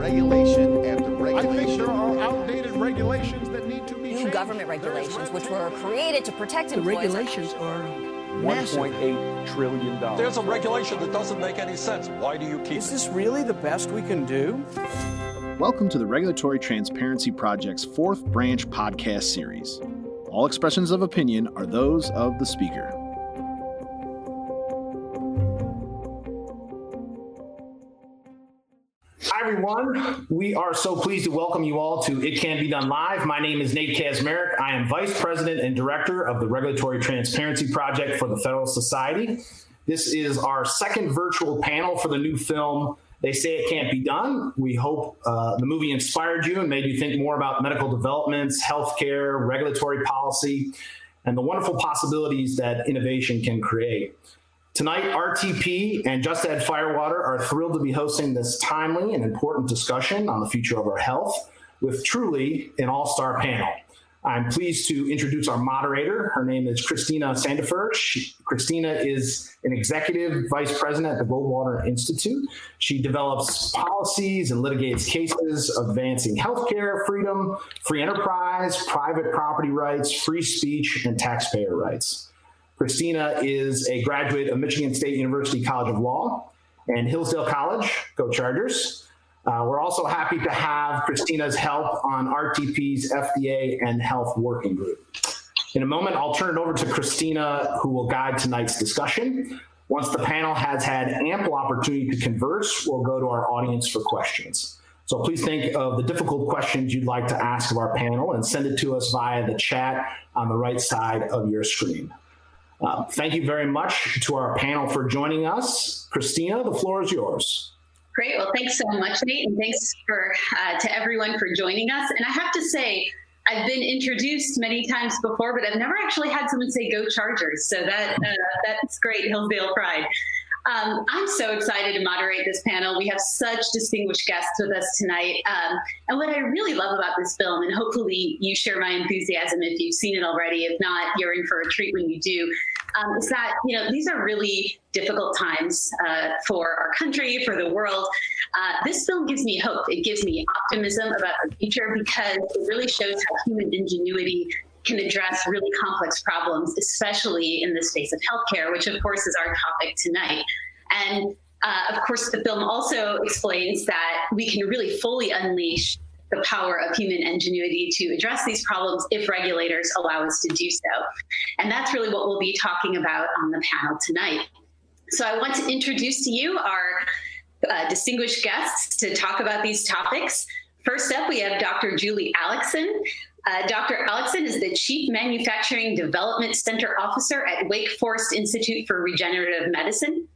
regulation after regulation. I think there are outdated regulations that need to be New changed. government regulations, which were created to protect The employees. regulations are massive. $1.8 trillion. There's a regulation that doesn't make any sense. Why do you keep Is it? this really the best we can do? Welcome to the Regulatory Transparency Project's fourth branch podcast series. All expressions of opinion are those of the speaker. Everyone. We are so pleased to welcome you all to It Can Be Done Live. My name is Nate Kaczmarek. I am Vice President and Director of the Regulatory Transparency Project for the Federalist Society. This is our second virtual panel for the new film, They Say It Can't Be Done. We hope uh, the movie inspired you and made you think more about medical developments, healthcare, regulatory policy, and the wonderful possibilities that innovation can create. Tonight, RTP and Just Add Firewater are thrilled to be hosting this timely and important discussion on the future of our health with truly an all star panel. I'm pleased to introduce our moderator. Her name is Christina Sandefur. She, Christina is an executive vice president at the Goldwater Institute. She develops policies and litigates cases advancing healthcare freedom, free enterprise, private property rights, free speech, and taxpayer rights. Christina is a graduate of Michigan State University College of Law and Hillsdale College. Go Chargers. Uh, we're also happy to have Christina's help on RTP's FDA and Health Working Group. In a moment, I'll turn it over to Christina, who will guide tonight's discussion. Once the panel has had ample opportunity to converse, we'll go to our audience for questions. So please think of the difficult questions you'd like to ask of our panel and send it to us via the chat on the right side of your screen. Uh, thank you very much to our panel for joining us. Christina, the floor is yours. Great. Well, thanks so much, Nate, and thanks for uh, to everyone for joining us. And I have to say, I've been introduced many times before, but I've never actually had someone say "Go Chargers." So that uh, that's great, Hillsdale pride. Um, I'm so excited to moderate this panel. We have such distinguished guests with us tonight. Um, and what I really love about this film, and hopefully you share my enthusiasm if you've seen it already. If not, you're in for a treat when you do. Um, is that you know these are really difficult times uh, for our country, for the world. Uh, this film gives me hope. It gives me optimism about the future because it really shows how human ingenuity can address really complex problems, especially in the space of healthcare, which of course is our topic tonight. And uh, of course, the film also explains that we can really fully unleash the power of human ingenuity to address these problems if regulators allow us to do so. And that's really what we'll be talking about on the panel tonight. So I want to introduce to you our uh, distinguished guests to talk about these topics. First up, we have Dr. Julie Allickson. Uh, Dr. Allickson is the Chief Manufacturing Development Center Officer at Wake Forest Institute for Regenerative Medicine.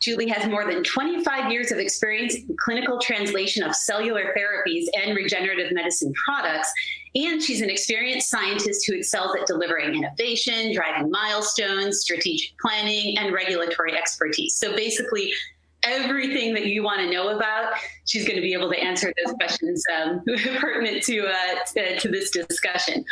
Julie has more than 25 years of experience in clinical translation of cellular therapies and regenerative medicine products, and she's an experienced scientist who excels at delivering innovation, driving milestones, strategic planning, and regulatory expertise. So basically, everything that you want to know about, she's going to be able to answer those questions um, pertinent to, uh, to, to this discussion.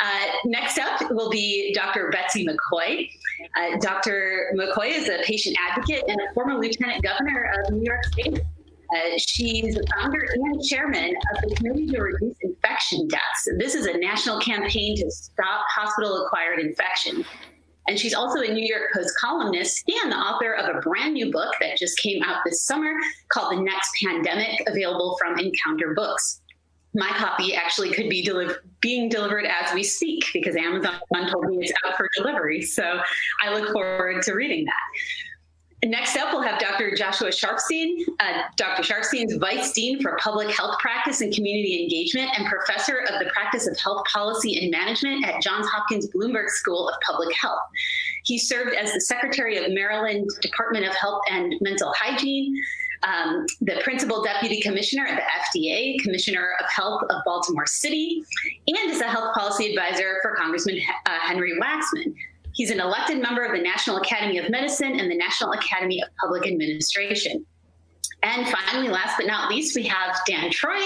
Uh, next up will be Dr. Betsy McCaughey. Uh, Dr. McCaughey is a patient advocate and a former lieutenant governor of New York State. Uh, she's the founder and chairman of the Committee to Reduce Infection Deaths. This is a national campaign to stop hospital acquired infection. And she's also a New York Post columnist and the author of a brand new book that just came out this summer called The Next Pandemic, available from Encounter Books. My copy actually could be deli- being delivered as we speak because Amazon told me it's out for delivery. So I look forward to reading that. Next up, we'll have Dr. Joshua Sharfstein. Uh, Dr. Sharfstein is Vice Dean for Public Health Practice and Community Engagement and Professor of the Practice of Health Policy and Management at Johns Hopkins Bloomberg School of Public Health. He served as the Secretary of Maryland Department of Health and Mental Hygiene, um, the Principal Deputy Commissioner at the FDA, Commissioner of Health of Baltimore City, and is a health policy advisor for Congressman uh, Henry Waxman. He's an elected member of the National Academy of Medicine and the National Academy of Public Administration. And finally, last but not least, we have Dan Troy.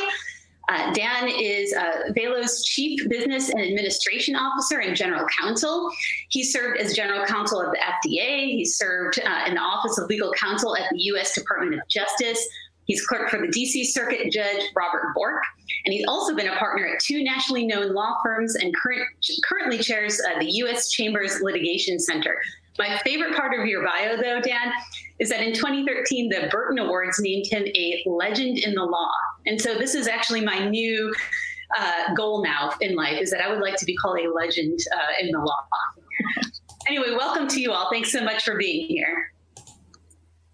Uh, Dan is uh, Valo's Chief Business and Administration Officer and General Counsel. He served as General Counsel of the FDA. He served uh, in the Office of Legal Counsel at the U.S. Department of Justice. He's clerk for the DC Circuit Judge Robert Bork, and he's also been a partner at two nationally known law firms and current, currently chairs uh, the U.S. Chambers Litigation Center. My favorite part of your bio, though, Dan, is that in 2013, the Burton Awards named him a legend in the law. And so this is actually my new uh, goal now in life is that I would like to be called a legend uh, in the law. anyway, welcome to you all. Thanks so much for being here.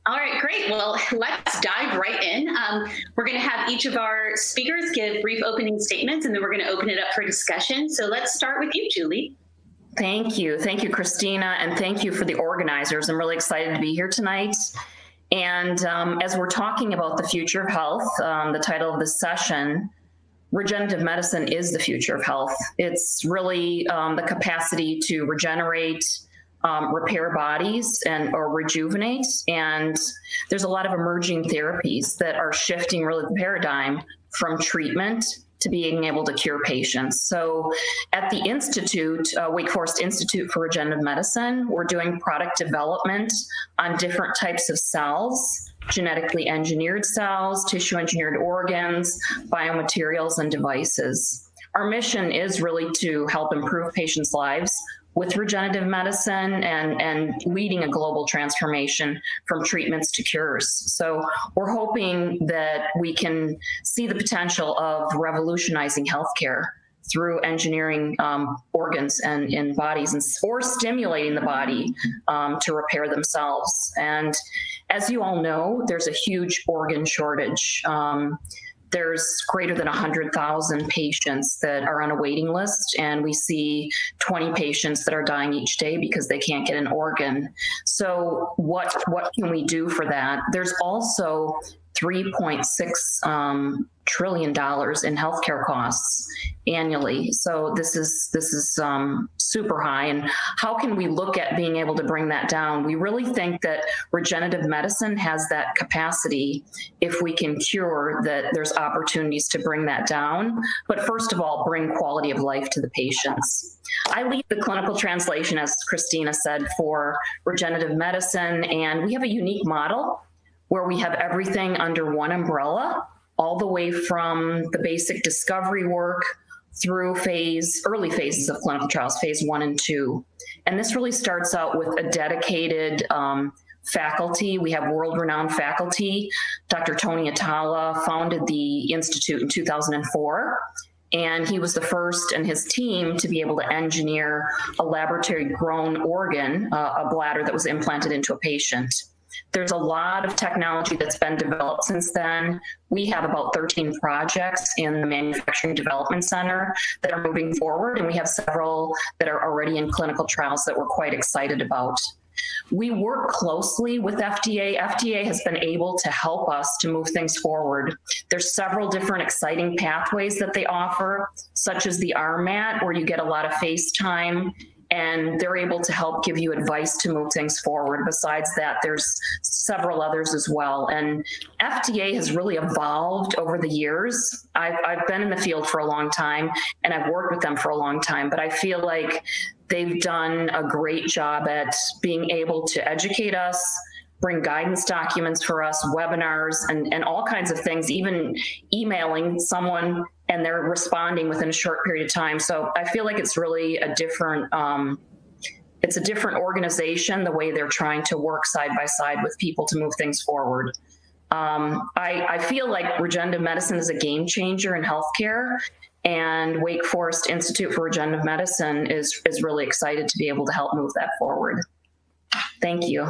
All right, great. Well, let's dive right in. Um, we're going to have each of our speakers give brief opening statements, and then we're going to open it up for discussion. So let's start with you, Julie. Thank you. Thank you, Christina, and thank you for the organizers. I'm really excited to be here tonight. And um, as we're talking about the future of health, um, the title of this session, regenerative medicine is the future of health. It's really um, the capacity to regenerate, um, repair bodies and or rejuvenate. And there's a lot of emerging therapies that are shifting really the paradigm from treatment to being able to cure patients. So at the Institute, uh, Wake Forest Institute for Regenerative Medicine, we're doing product development on different types of cells genetically engineered cells, tissue engineered organs, biomaterials, and devices. Our mission is really to help improve patients' lives with regenerative medicine and, and leading a global transformation from treatments to cures. So we're hoping that we can see the potential of revolutionizing healthcare through engineering um, organs and in bodies and, or stimulating the body um, to repair themselves. And as you all know, there's a huge organ shortage. Um, there's greater than 100,000 patients that are on a waiting list, and we see 20 patients that are dying each day because they can't get an organ. So, what what can we do for that? There's also 3.6 um, trillion dollars in healthcare costs annually. So this is this is um, super high. And how can we look at being able to bring that down? We really think that regenerative medicine has that capacity. If we can cure, that there's opportunities to bring that down. But first of all, bring quality of life to the patients. I lead the clinical translation, as Christina said, for regenerative medicine, and we have a unique model where we have everything under one umbrella, all the way from the basic discovery work through phase early phases of clinical trials, phase one and two. And this really starts out with a dedicated um, faculty. We have world renowned faculty. Dr. Tony Atala founded the Institute in 2004. And he was the first and his team to be able to engineer a laboratory grown organ, uh, a bladder that was implanted into a patient. There's a lot of technology that's been developed since then. We have about 13 projects in the Manufacturing Development Center that are moving forward, and we have several that are already in clinical trials that we're quite excited about. We work closely with FDA. FDA has been able to help us to move things forward. There's several different exciting pathways that they offer, such as the RMAT, where you get a lot of face time and they're able to help give you advice to move things forward. Besides that, there's several others as well. And FDA has really evolved over the years. I've, I've been in the field for a long time and I've worked with them for a long time, but I feel like they've done a great job at being able to educate us bring guidance documents for us, webinars, and, and all kinds of things, even emailing someone and they're responding within a short period of time. So I feel like it's really a different. Um, it's a different organization the way they're trying to work side by side with people to move things forward. Um, I, I, feel like regenerative medicine is a game changer in healthcare, and Wake Forest Institute for Regenerative Medicine is is really excited to be able to help move that forward. Thank you.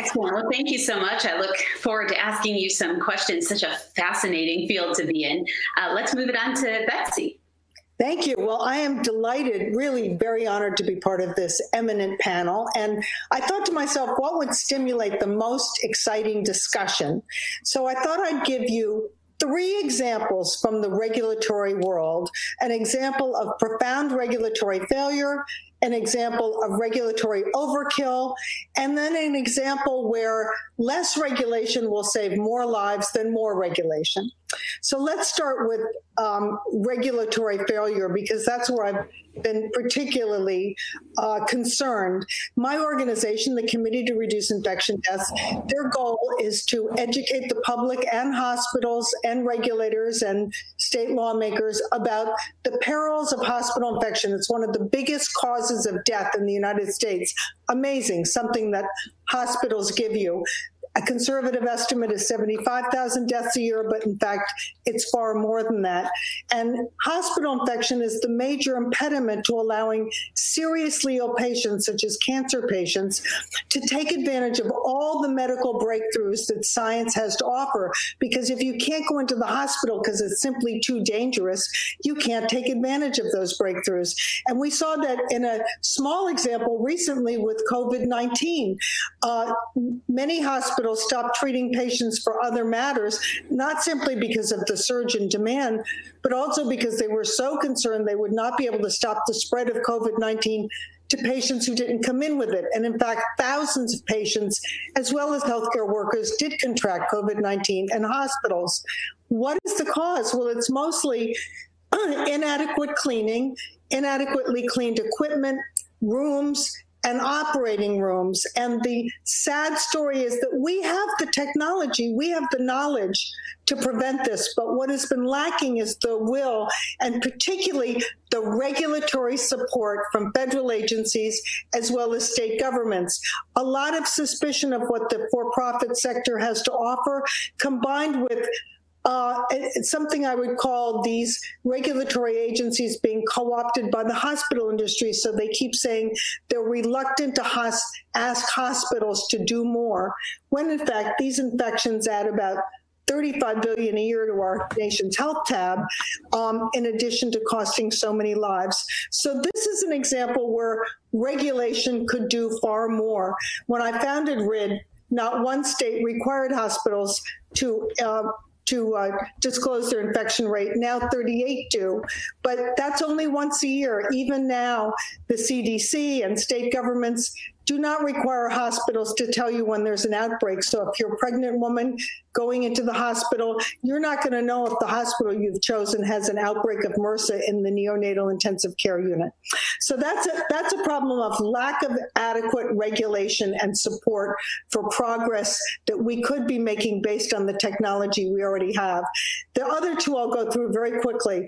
Excellent. Well, thank you so much. I look forward to asking you some questions. Such a fascinating field to be in. Uh, let's move it on to Betsy. Thank you. Well, I am delighted, really very honored to be part of this eminent panel. And I thought to myself, what would stimulate the most exciting discussion? So I thought I'd give you three examples from the regulatory world an example of profound regulatory failure, an example of regulatory overkill, and then an example where less regulation will save more lives than more regulation. So let's start with um, regulatory failure because that's where I've been particularly uh, concerned. My organization, the Committee to Reduce Infection Deaths, their goal is to educate the public and hospitals and regulators and state lawmakers about the perils of hospital infection. It's one of the biggest causes of death in the United States. Amazing, something that hospitals give you a conservative estimate is 75,000 deaths a year, but in fact, it's far more than that. And hospital infection is the major impediment to allowing seriously ill patients, such as cancer patients, to take advantage of all the medical breakthroughs that science has to offer. Because if you can't go into the hospital because it's simply too dangerous, you can't take advantage of those breakthroughs. And we saw that in a small example recently with COVID 19. Uh, many hospitals hospitals stopped treating patients for other matters, not simply because of the surge in demand, but also because they were so concerned they would not be able to stop the spread of COVID 19 to patients who didn't come in with it. And in fact, thousands of patients, as well as healthcare workers, did contract COVID 19 in hospitals. What is the cause? Well, it's mostly inadequate cleaning, inadequately cleaned equipment, rooms, and operating rooms. And the sad story is that we have the technology, we have the knowledge to prevent this. But what has been lacking is the will and particularly the regulatory support from federal agencies as well as state governments. A lot of suspicion of what the for profit sector has to offer combined with uh, it's something I would call these regulatory agencies being co opted by the hospital industry. So they keep saying they're reluctant to ask hospitals to do more, when in fact, these infections add about 35 billion a year to our nation's health tab, um, in addition to costing so many lives. So this is an example where regulation could do far more. When I founded RID, not one state required hospitals to uh, to uh, disclose their infection rate. Now 38 do, but that's only once a year. Even now, the CDC and state governments do not require hospitals to tell you when there's an outbreak. So if you're a pregnant woman going into the hospital, you're not going to know if the hospital you've chosen has an outbreak of MRSA in the neonatal intensive care unit. So that's a, that's a problem of lack of adequate regulation and support for progress that we could be making based on the technology we already have. The other two I'll go through very quickly.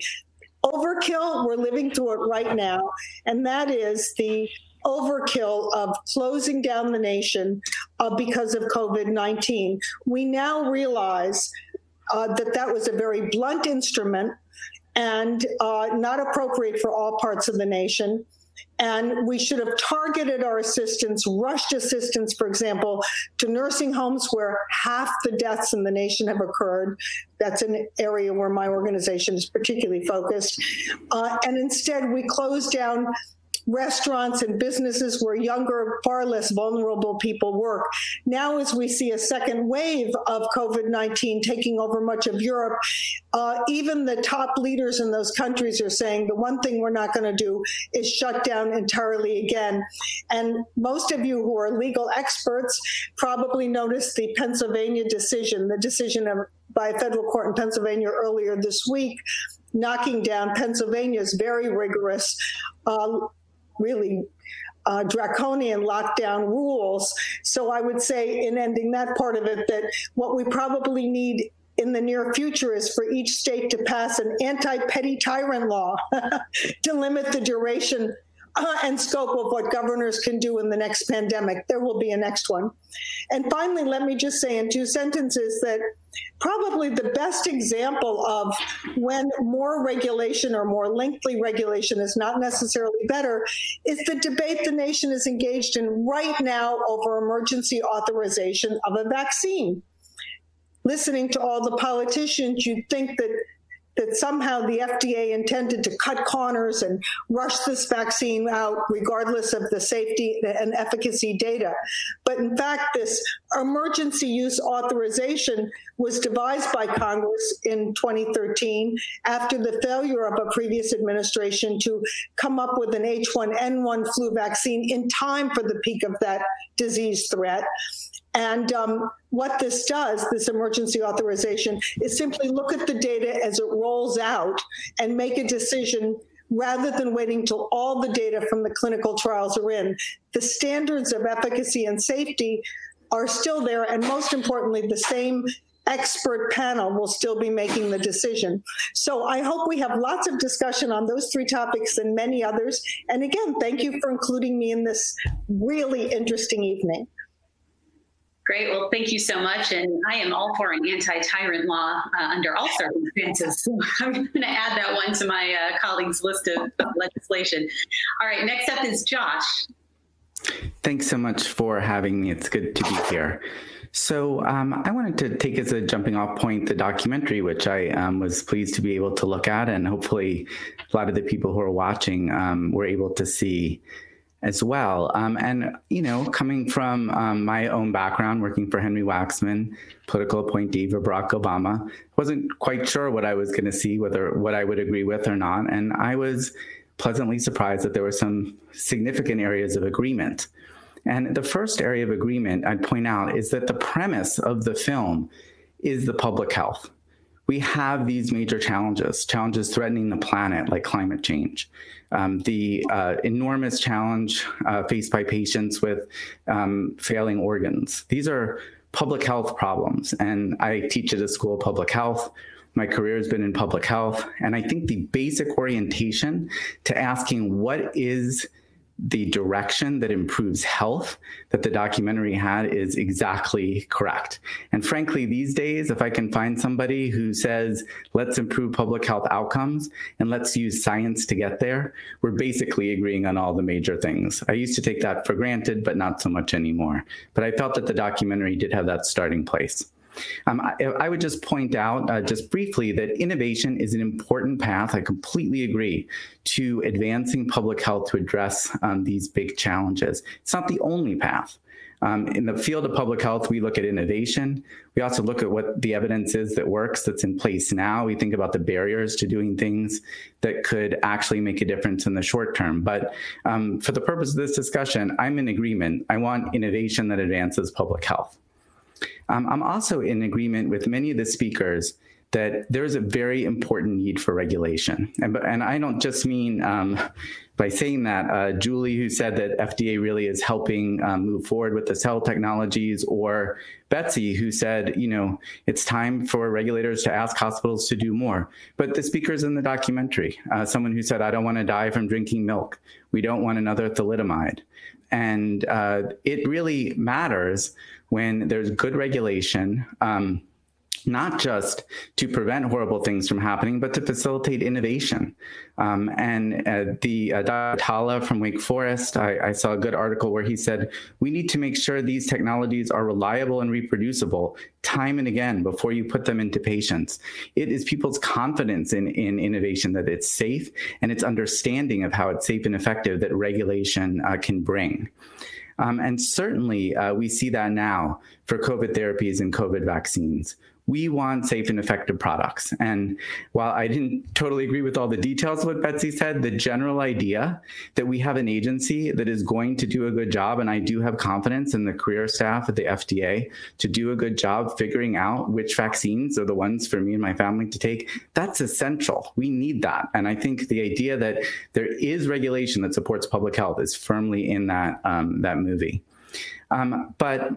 Overkill, we're living through it right now, and that is the overkill of closing down the nation uh, because of COVID 19. We now realize uh, that that was a very blunt instrument and uh, not appropriate for all parts of the nation. And we should have targeted our assistance, rushed assistance, for example, to nursing homes where half the deaths in the nation have occurred. That's an area where my organization is particularly focused. Uh, and instead, we closed down restaurants and businesses where younger, far less vulnerable people work. Now, as we see a second wave of COVID 19 taking over much of Europe, uh, even the top leaders in those countries are saying the one thing we're not going to do is shut down entirely again. And most of you who are legal experts probably noticed the Pennsylvania decision, the decision of by a federal court in Pennsylvania earlier this week, knocking down Pennsylvania's very rigorous uh, really uh, draconian lockdown rules. So I would say, in ending that part of it, that what we probably need in the near future is for each state to pass an anti petty tyrant law to limit the duration uh, and scope of what governors can do in the next pandemic. There will be a next one. And finally, let me just say in two sentences that probably the best example of when more regulation or more lengthy regulation is not necessarily better is the debate the nation is engaged in right now over emergency authorization of a vaccine. Listening to all the politicians, you'd think that that somehow the FDA intended to cut corners and rush this vaccine out, regardless of the safety and efficacy data. But in fact, this emergency use authorization was devised by Congress in 2013 after the failure of a previous administration to come up with an H1N1 flu vaccine in time for the peak of that disease threat. And um, what this does, this emergency authorization, is simply look at the data as it rolls out and make a decision rather than waiting till all the data from the clinical trials are in. The standards of efficacy and safety are still there, and most importantly, the same expert panel will still be making the decision. So I hope we have lots of discussion on those three topics and many others. And again, thank you for including me in this really interesting evening. Great. Well, thank you so much. And I am all for an anti tyrant law uh, under all circumstances. So I'm going to add that one to my uh, colleagues' list of, legislation. All right. Next up is Josh. Thanks so much for having me. It's good to be here. So um, I wanted to take as a jumping off point the documentary, which I um, was pleased to be able to look at, and hopefully a lot of the people who are watching um, were able to see as well. Um, and, you know, coming from um, my own background, working for Henry Waxman, political appointee for Barack Obama, wasn't quite sure what I was going to see, whether what I would agree with or not. And I was pleasantly surprised that there were some significant areas of agreement. And the first area of agreement I'd point out is that the premise of the film is the public health we have these major challenges, challenges threatening the planet like climate change, um, the uh, enormous challenge uh, faced by patients with um, failing organs. These are public health problems, and I teach at a school of public health. My career has been in public health, and I think the basic orientation to asking what is the direction that improves health that the documentary had is exactly correct. And frankly, these days, if I can find somebody who says, let's improve public health outcomes and let's use science to get there, we're basically agreeing on all the major things. I used to take that for granted, but not so much anymore. But I felt that the documentary did have that starting place. Um, I, I, would just point out, uh, just briefly, that innovation is an important path. I completely agree to advancing public health to address um, these big challenges. It's not the only path. Um, in the field of public health, we look at innovation. We also look at what the evidence is that works that's in place now. We think about the barriers to doing things that could actually make a difference in the short term. But um, for the purpose of this discussion, I'm in agreement. I want innovation that advances public health. Um, I'm also in agreement with many of the speakers that there's a very important need for regulation. And, and I don't just mean um, by saying that, uh, Julie, who said that FDA really is helping um, move forward with the cell technologies, or Betsy, who said, you know, it's time for regulators to ask hospitals to do more. But the speakers in the documentary, uh, someone who said, I don't want to die from drinking milk. We don't want another thalidomide. And uh, it really matters when there's good regulation. Um, not just to prevent horrible things from happening, but to facilitate innovation. Um, and uh, the uh, Dr. Atala from Wake Forest, I, I, saw a good article where he said, we need to make sure these technologies are reliable and reproducible time and again before you put them into patients. It is people's confidence in, in innovation that it's safe and its understanding of how it's safe and effective that regulation uh, can bring. Um, and certainly, uh, we see that now for COVID therapies and COVID vaccines we want safe and effective products. And while I didn't totally agree with all the details of what Betsy said, the general idea that we have an agency that is going to do a good job, and I do have confidence in the career staff at the FDA to do a good job figuring out which vaccines are the ones for me and my family to take, that's essential. We need that. And I think the idea that there is regulation that supports public health is firmly in that, um, that movie. Um, but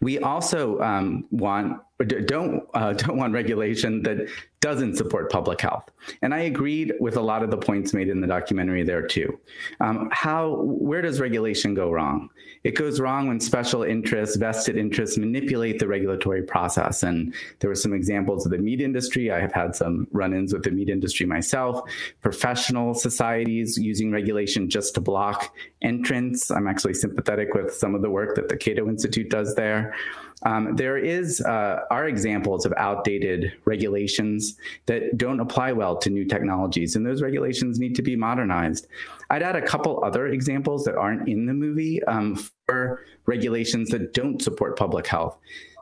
we also um, want don't uh, don't want regulation that doesn't support public health. And I agreed with a lot of the points made in the documentary there too. Um, how where does regulation go wrong? It goes wrong when special interests, vested interests, manipulate the regulatory process. And there were some examples of the meat industry. I have had some run-ins with the meat industry myself. Professional societies using regulation just to block entrance. I'm actually sympathetic with some of the work that the Cato Institute does there. Um, there is uh, are examples of outdated regulations that don't apply well to new technologies, and those regulations need to be modernized. I'd add a couple other examples that aren't in the movie um, for regulations that don't support public health.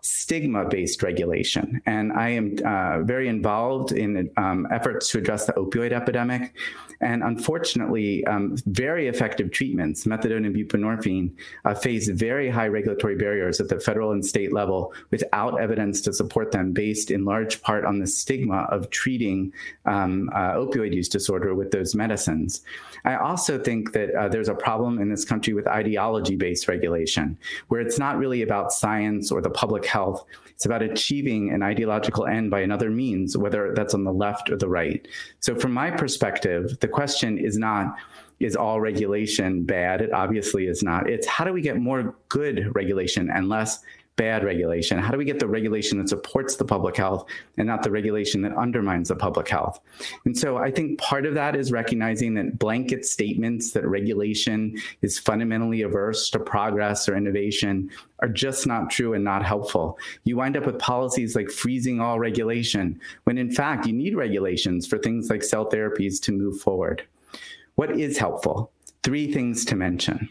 Stigma based regulation. And I am uh, very involved in um, efforts to address the opioid epidemic. And unfortunately, um, very effective treatments, methadone and buprenorphine, uh, face very high regulatory barriers at the federal and state level without evidence to support them, based in large part on the stigma of treating um, uh, opioid use disorder with those medicines. I also think that uh, there's a problem in this country with ideology based regulation, where it's not really about science or the public health. It's about achieving an ideological end by another means, whether that's on the left or the right. So, from my perspective, the question is not, is all regulation bad? It obviously is not. It's how do we get more good regulation and less bad regulation? How do we get the regulation that supports the public health and not the regulation that undermines the public health? And so I think part of that is recognizing that blanket statements that regulation is fundamentally averse to progress or innovation are just not true and not helpful. You wind up with policies like freezing all regulation, when in fact you need regulations for things like cell therapies to move forward. What is helpful? Three things to mention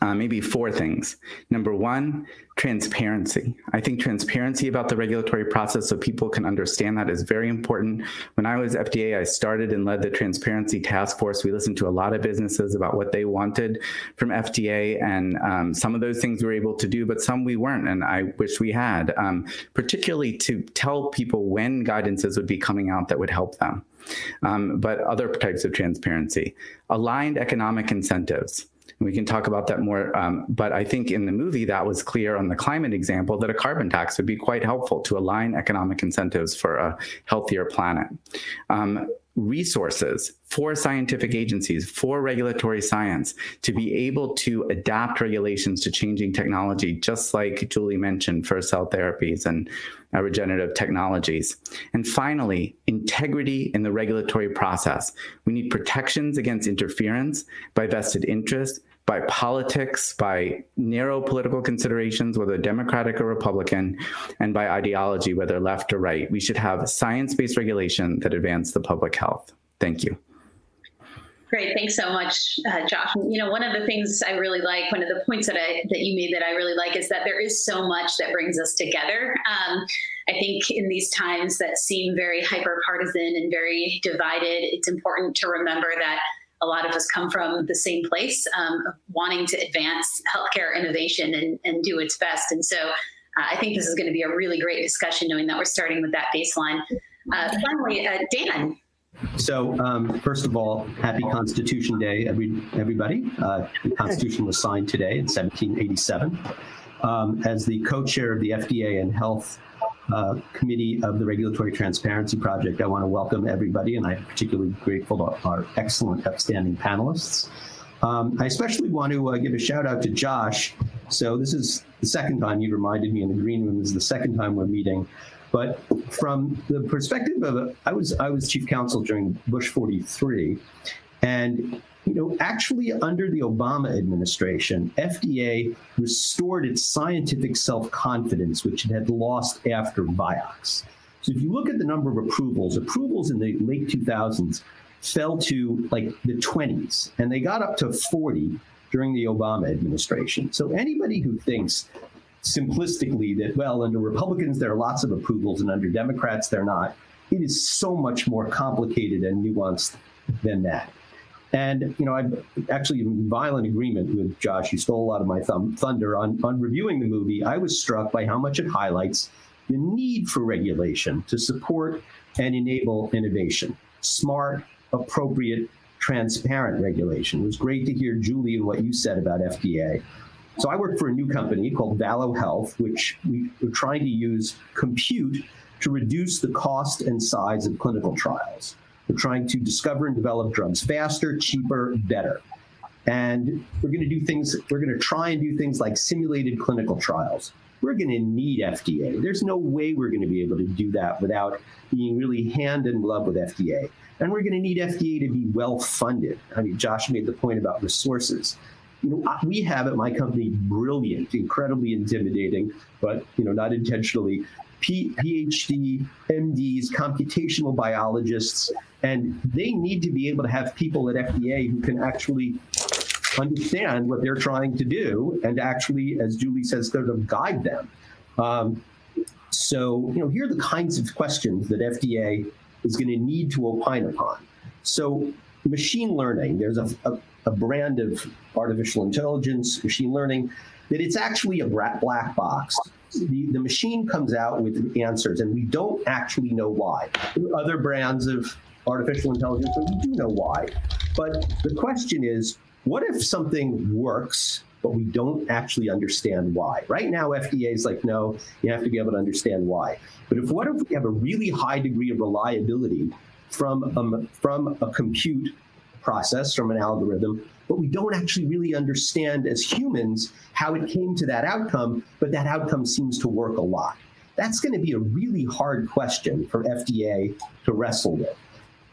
uh, maybe four things. Number one, transparency. I think transparency about the regulatory process so people can understand that is very important. When I was FDA, I started and led the transparency task force. We listened to a lot of businesses about what they wanted from FDA, and um, some of those things we were able to do, but some we weren't, and I wish we had, um, particularly to tell people when guidances would be coming out that would help them. Um, but other types of transparency, aligned economic incentives. We can talk about that more. Um, but I think in the movie, that was clear on the climate example that a carbon tax would be quite helpful to align economic incentives for a healthier planet. Um, resources for scientific agencies, for regulatory science to be able to adapt regulations to changing technology, just like Julie mentioned for cell therapies and uh, regenerative technologies. And finally, integrity in the regulatory process. We need protections against interference by vested interest by politics, by narrow political considerations, whether Democratic or Republican, and by ideology, whether left or right. We should have science based regulation that advance the public health. Thank you. Great, thanks so much, uh, Josh. You know, one of the things I really like, one of the points that I that you made that I really like is that there is so much that brings us together. Um, I think in these times that seem very hyper partisan and very divided, it's important to remember that a lot of us come from the same place, um, wanting to advance healthcare innovation and, and do its best. And so uh, I think this is going to be a really great discussion, knowing that we're starting with that baseline. Uh, finally, uh, Dan. So, um, first of all, happy Constitution Day, every, everybody. Uh, the Constitution was signed today in 1787. Um, as the co chair of the FDA and Health uh, committee of the Regulatory Transparency Project. I want to welcome everybody, and I'm particularly grateful to our excellent, upstanding panelists. Um, I especially want to uh, give a shout out to Josh. So this is the second time you reminded me in the green room. This is the second time we're meeting. But from the perspective of, I was I was chief counsel during Bush 43, and you know, actually under the Obama administration, FDA restored its scientific self-confidence, which it had lost after Vioxx. So if you look at the number of approvals, approvals in the late 2000s fell to like the 20s, and they got up to 40 during the Obama administration. So anybody who thinks simplistically that, well, under Republicans, there are lots of approvals, and under Democrats, they're not, it is so much more complicated and nuanced than that. And you know, I'm actually in violent agreement with Josh. You stole a lot of my thumb, thunder on on reviewing the movie. I was struck by how much it highlights the need for regulation to support and enable innovation. Smart, appropriate, transparent regulation. It was great to hear Julie and what you said about FDA. So I work for a new company called Valo Health, which we, we're trying to use compute to reduce the cost and size of clinical trials. We're trying to discover and develop drugs faster, cheaper, better. And we're going to do things, we're going to try and do things like simulated clinical trials. We're going to need FDA. There's no way we're going to be able to do that without being really hand in glove with FDA. And we're going to need FDA to be well funded. I mean, Josh made the point about resources. You know, we have at my company brilliant, incredibly intimidating, but you know, not intentionally PhD, MDs, computational biologists, and they need to be able to have people at FDA who can actually understand what they're trying to do and actually, as Julie says, sort of guide them. Um, so, you know, here are the kinds of questions that FDA is going to need to opine upon. So, machine learning, there's a, a, a brand of artificial intelligence, machine learning, that it's actually a black box. The, the machine comes out with answers, and we don't actually know why. Other brands of artificial intelligence, and we do know why. But the question is what if something works but we don't actually understand why. Right now, FDA is like, no, you have to be able to understand why. But if what if we have a really high degree of reliability from a, from a compute process, from an algorithm, but we don't actually really understand as humans how it came to that outcome, but that outcome seems to work a lot. That's going to be a really hard question for FDA to wrestle with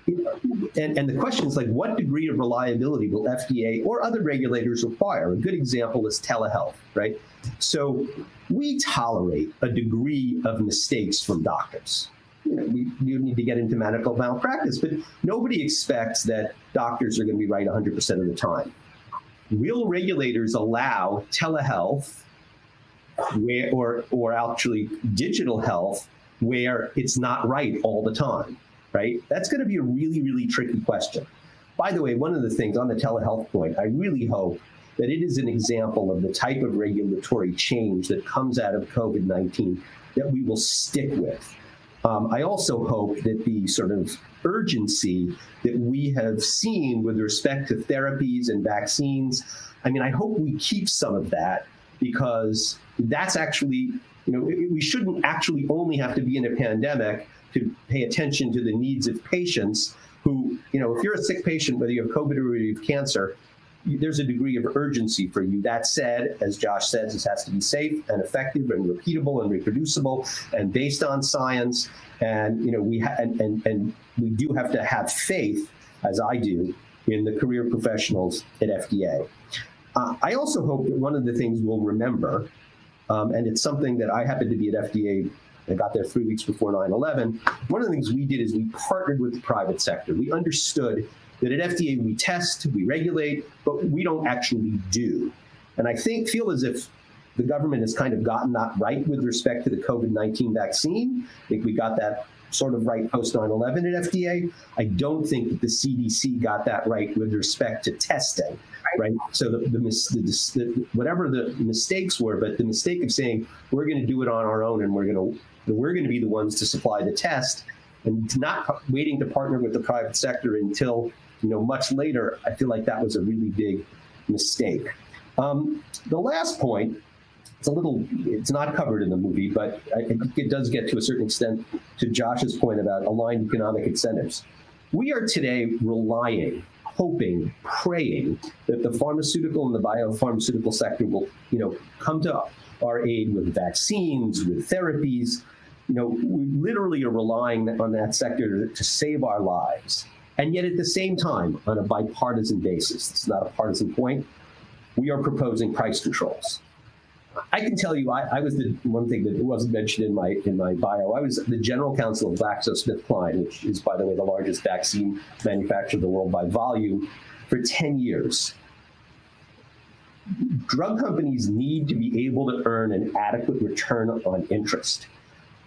and, and the question is like, what degree of reliability will FDA or other regulators require? A good example is telehealth, right? So we tolerate a degree of mistakes from doctors. We, you need to get into medical malpractice, but nobody expects that doctors are going to be right 100% of the time. Will regulators allow telehealth where, or, or actually digital health where it's not right all the time? right? That's going to be a really, really tricky question. By the way, one of the things on the telehealth point, I really hope that it is an example of the type of regulatory change that comes out of COVID 19 that we will stick with. Um, I also hope that the sort of urgency that we have seen with respect to therapies and vaccines, I mean, I hope we keep some of that because that's actually, you know, we shouldn't actually only have to be in a pandemic to pay attention to the needs of patients who, you know, if you're a sick patient, whether you have COVID or you have cancer, there's a degree of urgency for you. That said, as Josh says, this has to be safe and effective and repeatable and reproducible and based on science. And you know, we ha- and, and and we do have to have faith, as I do, in the career professionals at FDA. Uh, I also hope that one of the things we'll remember, um, and it's something that I happen to be at FDA I got there three weeks before 9 11. One of the things we did is we partnered with the private sector. We understood that at FDA we test, we regulate, but we don't actually do. And I think, feel as if the government has kind of gotten that right with respect to the COVID 19 vaccine. I think we got that sort of right post 9 11 at FDA. I don't think that the CDC got that right with respect to testing. Right. So the, the, the, the whatever the mistakes were, but the mistake of saying we're going to do it on our own and we're going to we're going to be the ones to supply the test and not waiting to partner with the private sector until you know much later i feel like that was a really big mistake. Um, the last point it's a little it's not covered in the movie but I think it does get to a certain extent to josh's point about aligned economic incentives. We are today relying hoping praying that the pharmaceutical and the biopharmaceutical sector will you know come to our aid with vaccines with therapies. You know, we literally are relying on that sector to, to save our lives. And yet, at the same time, on a bipartisan basis, it's not a partisan point, we are proposing price controls. I can tell you, I, I, was the one thing that wasn't mentioned in my in my bio. I was the general counsel of GlaxoSmithKline, which is, by the way, the largest vaccine manufacturer in the world by volume, for 10 years. Drug companies need to be able to earn an adequate return on interest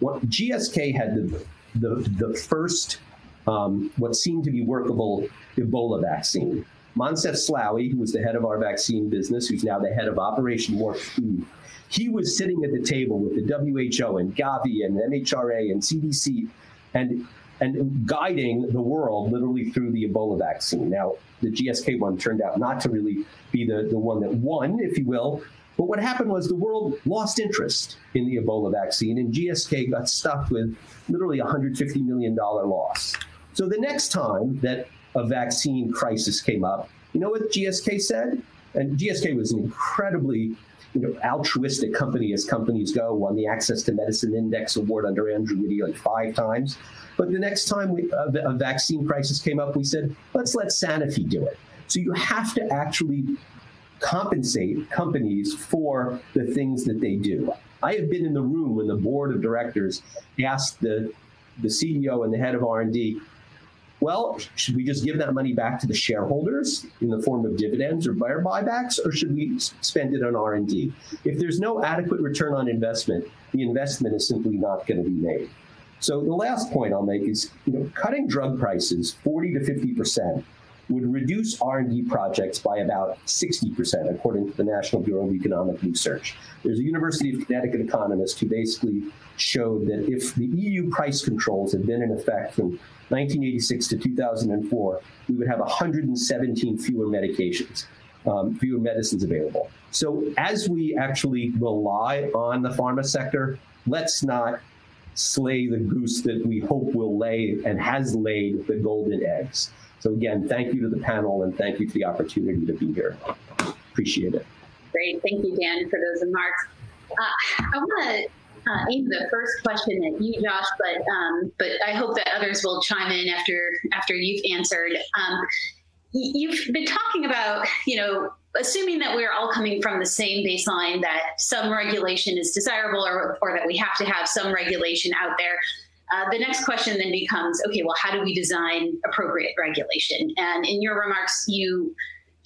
what GSK had the the, the first um, what seemed to be workable Ebola vaccine. Moncef Slaoui, who was the head of our vaccine business, who's now the head of Operation Warp Speed, he was sitting at the table with the WHO and Gavi and MHRA and CDC and and guiding the world literally through the Ebola vaccine. Now, the GSK one turned out not to really be the, the one that won, if you will, but what happened was the world lost interest in the Ebola vaccine, and GSK got stuck with literally $150 million loss. So the next time that a vaccine crisis came up, you know what GSK said? And GSK was an incredibly you know, altruistic company as companies go, won the Access to Medicine Index Award under Andrew Witty like five times. But the next time we, a, a vaccine crisis came up, we said, let's let Sanofi do it. So you have to actually compensate companies for the things that they do. I have been in the room when the board of directors asked the, the CEO and the head of R&D, well, should we just give that money back to the shareholders in the form of dividends or buybacks, or should we spend it on R&D? If there's no adequate return on investment, the investment is simply not going to be made. So the last point I'll make is, you know, cutting drug prices 40 to 50 percent would reduce R&D projects by about 60%, according to the National Bureau of Economic Research. There's a University of Connecticut economist who basically showed that if the EU price controls had been in effect from 1986 to 2004, we would have 117 fewer medications, um, fewer medicines available. So as we actually rely on the pharma sector, let's not slay the goose that we hope will lay and has laid the golden eggs. So again, thank you to the panel and thank you for the opportunity to be here. Appreciate it. Great. Thank you, Dan, for those remarks. Uh, I want to uh, the first question at you, Josh, but um, but I hope that others will chime in after after you've answered. Um, you've been talking about, you know, assuming that we're all coming from the same baseline that some regulation is desirable or, or that we have to have some regulation out there. Uh, the next question then becomes okay, well, how do we design appropriate regulation? And in your remarks, you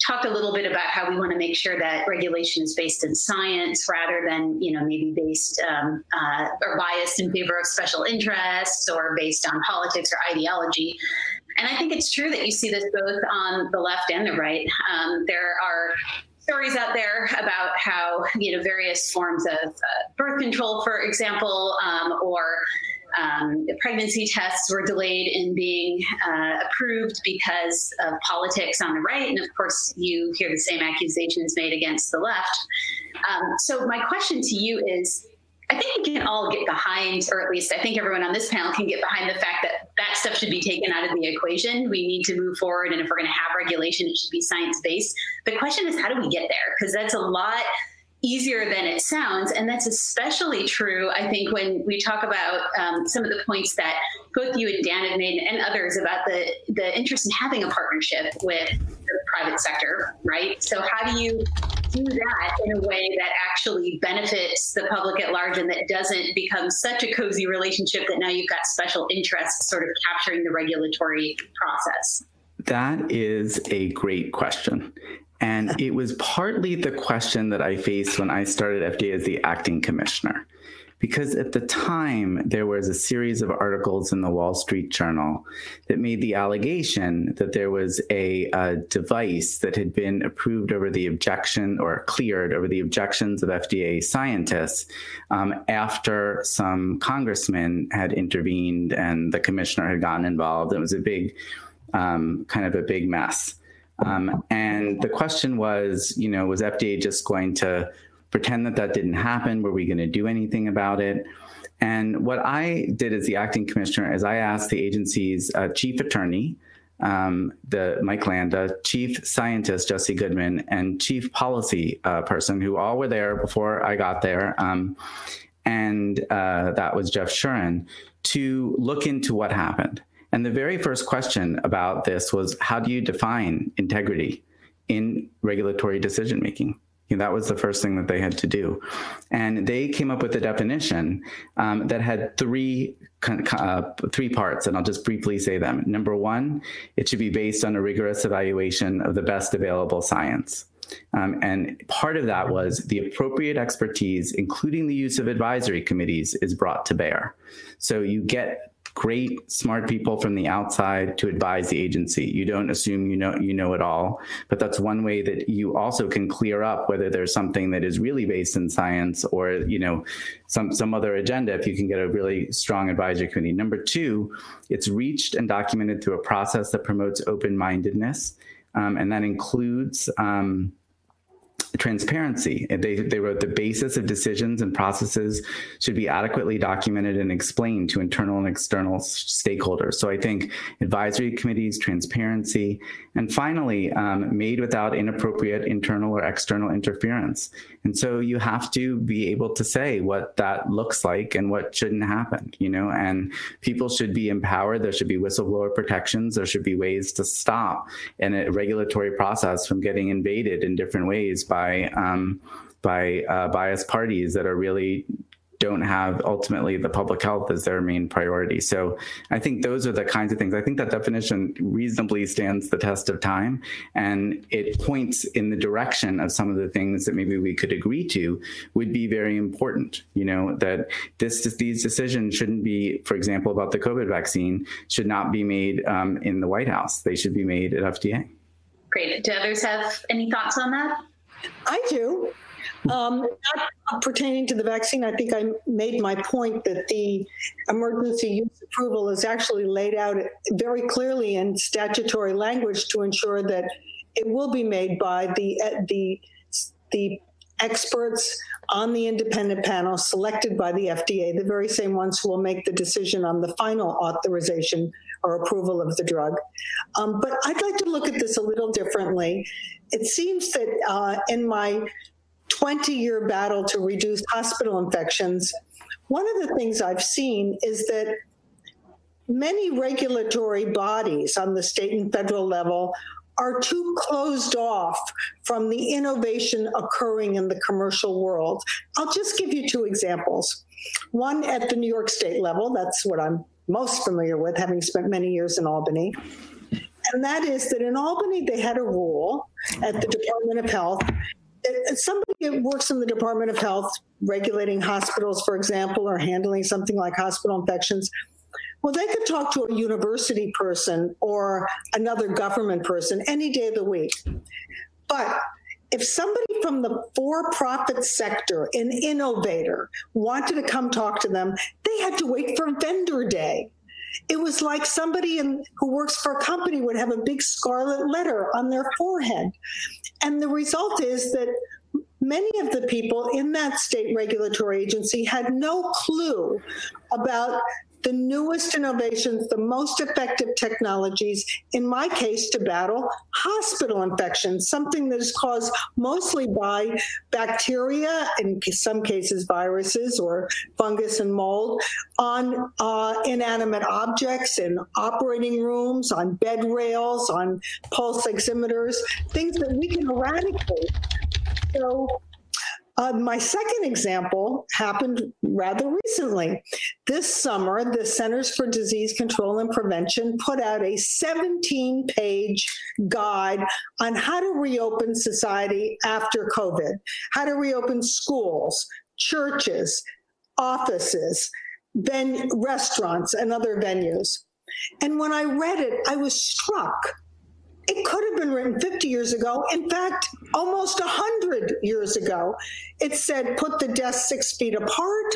talked a little bit about how we want to make sure that regulation is based in science rather than, you know, maybe based um, uh, or biased in favor of special interests or based on politics or ideology. And I think it's true that you see this both on the left and the right. Um, there are stories out there about how you know various forms of uh, birth control, for example, um, or um, pregnancy tests were delayed in being uh, approved because of politics on the right. And of course, you hear the same accusations made against the left. Um, so, my question to you is I think we can all get behind, or at least I think everyone on this panel can get behind the fact that that stuff should be taken out of the equation. We need to move forward. And if we're going to have regulation, it should be science based. The question is, how do we get there? Because that's a lot easier than it sounds. And that's especially true, I think, when we talk about um, some of the points that both you and Dan have made and others about the, the interest in having a partnership with the private sector, right? So, how do you do that in a way that actually benefits the public at large and that doesn't become such a cozy relationship that now you've got special interests sort of capturing the regulatory process? That is a great question. And it was partly the question that I faced when I started FDA as the acting commissioner. Because at the time, there was a series of articles in the Wall Street Journal that made the allegation that there was a, a device that had been approved over the objection or cleared over the objections of FDA scientists um, after some congressman had intervened and the commissioner had gotten involved. It was a big, um, kind of a big mess. Um, and the question was, you know, was FDA just going to pretend that that didn't happen? Were we going to do anything about it? And what I did as the acting commissioner is I asked the agency's uh, chief attorney, um, the Mike Landa, chief scientist Jesse Goodman, and chief policy uh, person, who all were there before I got there, um, and uh, that was Jeff Shuren, to look into what happened. And the very first question about this was how do you define integrity in regulatory decision making? You know, that was the first thing that they had to do. And they came up with a definition um, that had three uh, three parts, and I'll just briefly say them. Number one, it should be based on a rigorous evaluation of the best available science. Um, and part of that was the appropriate expertise, including the use of advisory committees, is brought to bear. So you get great smart people from the outside to advise the agency. You don't assume you know you know it all, but that's one way that you also can clear up whether there's something that is really based in science or you know some some other agenda if you can get a really strong advisory committee. Number 2, it's reached and documented through a process that promotes open-mindedness. Um, and that includes um, transparency. They, they wrote the basis of decisions and processes should be adequately documented and explained to internal and external stakeholders. So I think advisory committees, transparency, and finally, um, made without inappropriate internal or external interference. And so you have to be able to say what that looks like and what shouldn't happen, you know, and people should be empowered. There should be whistleblower protections. There should be ways to stop and a regulatory process from getting invaded in different ways by um, by uh, biased parties that are really don't have ultimately the public health as their main priority. So I think those are the kinds of things. I think that definition reasonably stands the test of time and it points in the direction of some of the things that maybe we could agree to would be very important. You know, that this these decisions shouldn't be, for example, about the COVID vaccine, should not be made um, in the White House. They should be made at FDA. Great. Do others have any thoughts on that? I do. Um, not pertaining to the vaccine, I think I made my point that the emergency use approval is actually laid out very clearly in statutory language to ensure that it will be made by the the the experts on the independent panel selected by the FDA, the very same ones who will make the decision on the final authorization or approval of the drug. Um, but I'd like to look at this a little differently. It seems that uh, in my 20 year battle to reduce hospital infections, one of the things I've seen is that many regulatory bodies on the state and federal level are too closed off from the innovation occurring in the commercial world. I'll just give you two examples. One at the New York State level, that's what I'm most familiar with, having spent many years in Albany. And that is that in Albany, they had a rule at the Department of Health. Somebody that works in the Department of Health, regulating hospitals, for example, or handling something like hospital infections, well, they could talk to a university person or another government person any day of the week. But if somebody from the for profit sector, an innovator, wanted to come talk to them, they had to wait for vendor day. It was like somebody in, who works for a company would have a big scarlet letter on their forehead. And the result is that many of the people in that state regulatory agency had no clue about the newest innovations, the most effective technologies, in my case, to battle hospital infections, something that is caused mostly by bacteria, in some cases, viruses or fungus and mold, on uh, inanimate objects in operating rooms, on bed rails, on pulse oximeters, things that we can eradicate. So uh, my second example happened rather recently. This summer, the Centers for Disease Control and Prevention put out a 17 page guide on how to reopen society after COVID, how to reopen schools, churches, offices, then restaurants, and other venues. And when I read it, I was struck it could have been written 50 years ago. In fact, almost 100 years ago. It said put the desks six feet apart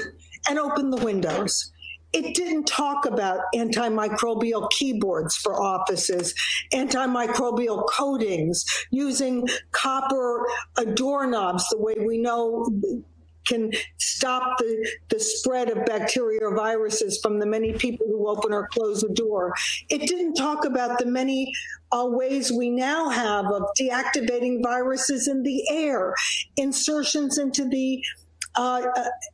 and open the windows. It didn't talk about antimicrobial keyboards for offices, antimicrobial coatings, using copper uh, doorknobs the way we know can stop the, the spread of bacteria or viruses from the many people who open or close a door. It didn't talk about the many uh, ways we now have of deactivating viruses in the air, insertions into the uh,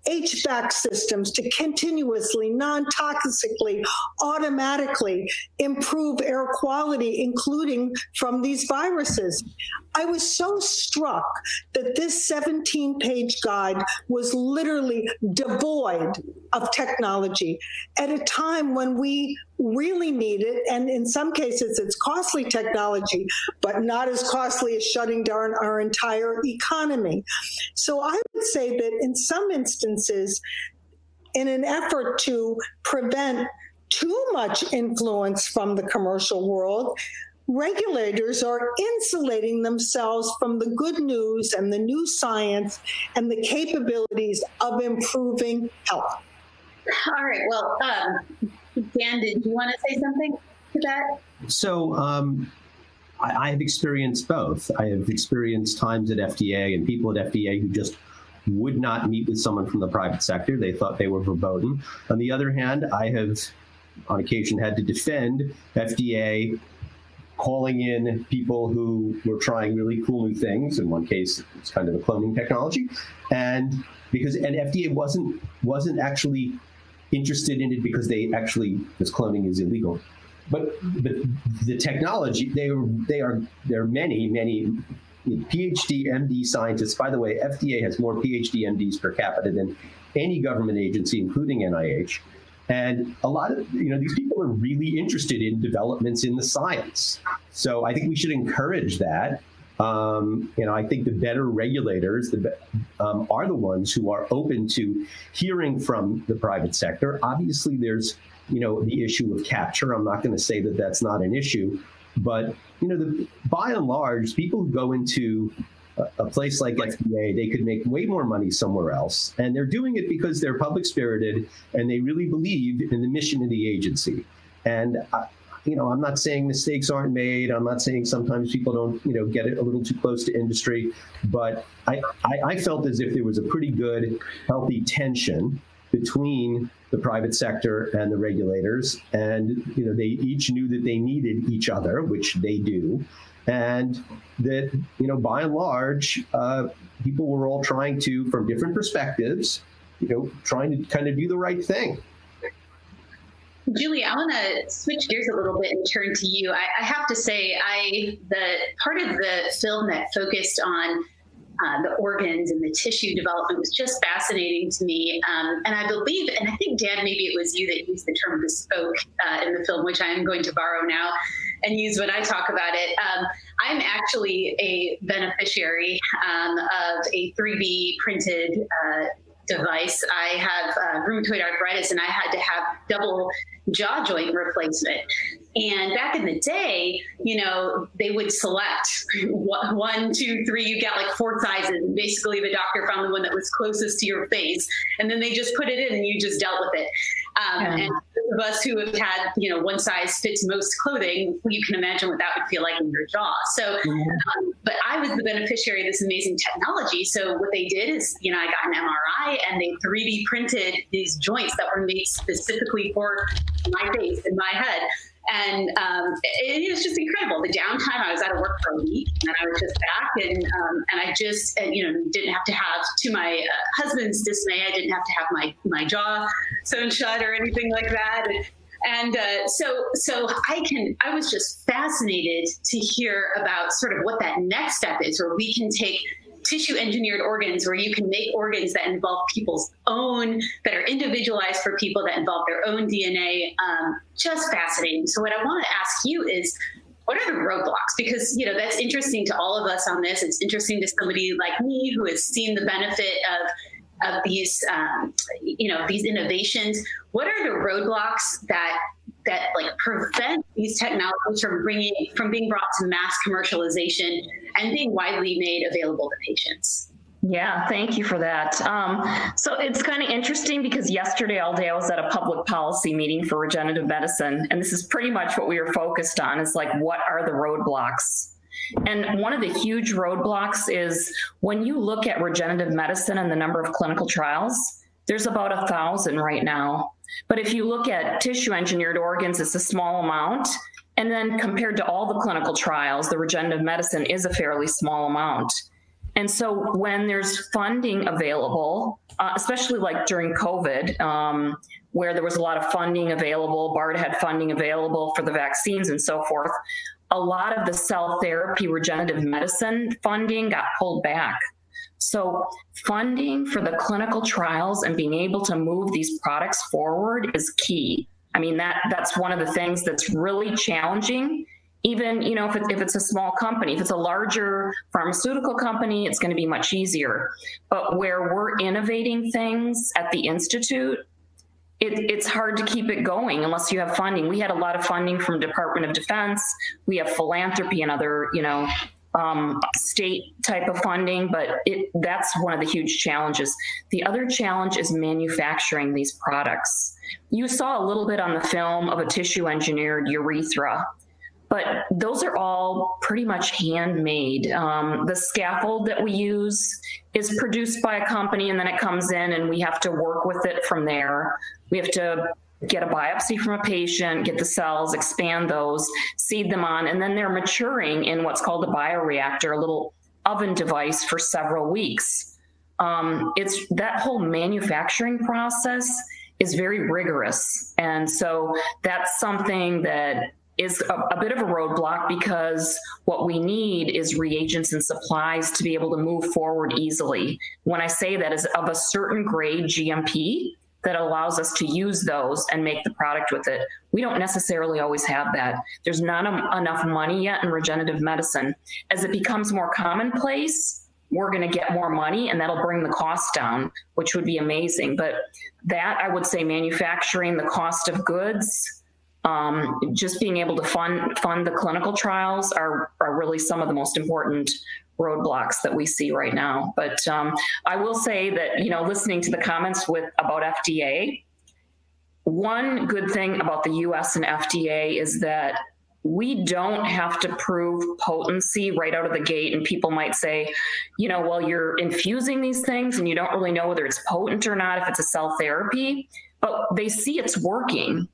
HVAC uh, systems to continuously, non toxically, automatically improve air quality, including from these viruses. I was so struck that this 17 page guide was literally devoid of technology at a time when we really need it. And in some cases, it's costly technology, but not as costly as shutting down our entire economy. So I would say that in some instances, in an effort to prevent too much influence from the commercial world, regulators are insulating themselves from the good news and the new science and the capabilities of improving health. All right. Well, um, Dan, did you want to say something to that? So, um, I, I have experienced both. I have experienced times at FDA and people at FDA who just would not meet with someone from the private sector. They thought they were verboten. On the other hand, I have on occasion had to defend FDA calling in people who were trying really cool new things. In one case, it's kind of a cloning technology, and because and FDA wasn't wasn't actually interested in it because they actually this cloning is illegal. But but the technology they they are there are many many PhD MD scientists. By the way, FDA has more PhD MDs per capita than any government agency, including NIH. And a lot of, you know, these people are really interested in developments in the science. So I think we should encourage that. Um, you know, I think the better regulators the, um, are the ones who are open to hearing from the private sector. Obviously, there's, you know, the issue of capture. I'm not going to say that that's not an issue, but you know, the, by and large, people who go into a place like FDA, they could make way more money somewhere else. And they're doing it because they're public spirited and they really believe in the mission of the agency. And, I, you know, I'm not saying mistakes aren't made. I'm not saying sometimes people don't, you know, get it a little too close to industry. But I, I, I felt as if there was a pretty good, healthy tension between the private sector and the regulators. And, you know, they each knew that they needed each other, which they do and that you know by and large uh, people were all trying to from different perspectives you know trying to kind of do the right thing Julie, I want to switch gears a little bit and turn to you. I, I, have to say, I the part of the film that focused on uh, the organs and the tissue development was just fascinating to me. Um, and I believe, and I think Dan, maybe it was you that used the term bespoke uh, in the film, which I am going to borrow now and use when I talk about it. Um, I'm actually a beneficiary um, of a 3D printed uh, device. I have uh, rheumatoid arthritis and I had to have double jaw joint replacement. And back in the day, you know, they would select one, two, three. You got like four sizes. Basically, the doctor found the one that was closest to your face, and then they just put it in, and you just dealt with it. Um, yeah. And those of us who have had, you know, one size fits most clothing, you can imagine what that would feel like in your jaw. So, um, but I was the beneficiary of this amazing technology. So what they did is, you know, I got an MRI and they 3D printed these joints that were made specifically for my face and my head. And um, it, it was just incredible. The downtime, I was out of work for a week, and I was just back, and um, and I just you know didn't have to have, to my uh, husband's dismay, I didn't have to have my my jaw sewn shut or anything like that. And, and uh, so so i can i was just fascinated to hear about sort of what that next step is where we can take tissue engineered organs where you can make organs that involve people's own, that are individualized for people, that involve their own DNA. Um, just fascinating. So, what I want to ask you is, what are the roadblocks? Because you know that's interesting to all of us on this. It's interesting to somebody like me who has seen the benefit of of these um, you know these innovations. What are the roadblocks that that like prevent these technologies from bringing from being brought to mass commercialization and being widely made available to patients. Yeah, thank you for that. Um, so it's kind of interesting because yesterday all day I was at a public policy meeting for regenerative medicine, and this is pretty much what we were focused on. Is like, what are the roadblocks? And one of the huge roadblocks is when you look at regenerative medicine and the number of clinical trials, there's about a thousand right now. But if you look at tissue engineered organs, it's a small amount. And then compared to all the clinical trials, the regenerative medicine is a fairly small amount. And so when there's funding available, uh, especially like during COVID, um, where there was a lot of funding available, BARDA had funding available for the vaccines and so forth, a lot of the cell therapy regenerative medicine funding got pulled back. So, funding for the clinical trials and being able to move these products forward is key. I mean, that that's one of the things that's really challenging. Even you know, if, it, if it's a small company, if it's a larger pharmaceutical company, it's going to be much easier. But where we're innovating things at the institute, it, it's hard to keep it going unless you have funding. We had a lot of funding from Department of Defense. We have philanthropy and other, you know, um, state type of funding, but it, that's one of the huge challenges. The other challenge is manufacturing these products. You saw a little bit on the film of a tissue engineered urethra, but those are all pretty much handmade. Um, the scaffold that we use is produced by a company and then it comes in and we have to work with it from there. We have to get a biopsy from a patient, get the cells, expand those, seed them on, and then they're maturing in what's called a bioreactor, a little oven device for several weeks. Um, it's that whole manufacturing process is very rigorous. And so that's something that is a, a, bit of a roadblock because what we need is reagents and supplies to be able to move forward easily. When I say that is of a certain grade GMP that allows us to use those and make the product with it. We don't necessarily always have that. There's not a, enough money yet in regenerative medicine. As it becomes more commonplace, we're going to get more money and that'll bring the cost down, which would be amazing. But that I would say manufacturing the cost of goods um, just being able to fund fund the clinical trials are are really some of the most important roadblocks that we see right now. But um, I will say that you know, listening to the comments with about FDA, one good thing about the U.S. and FDA is that we don't have to prove potency right out of the gate. And people might say, you know, well, you're infusing these things and you don't really know whether it's potent or not if it's a cell therapy, but they see it's working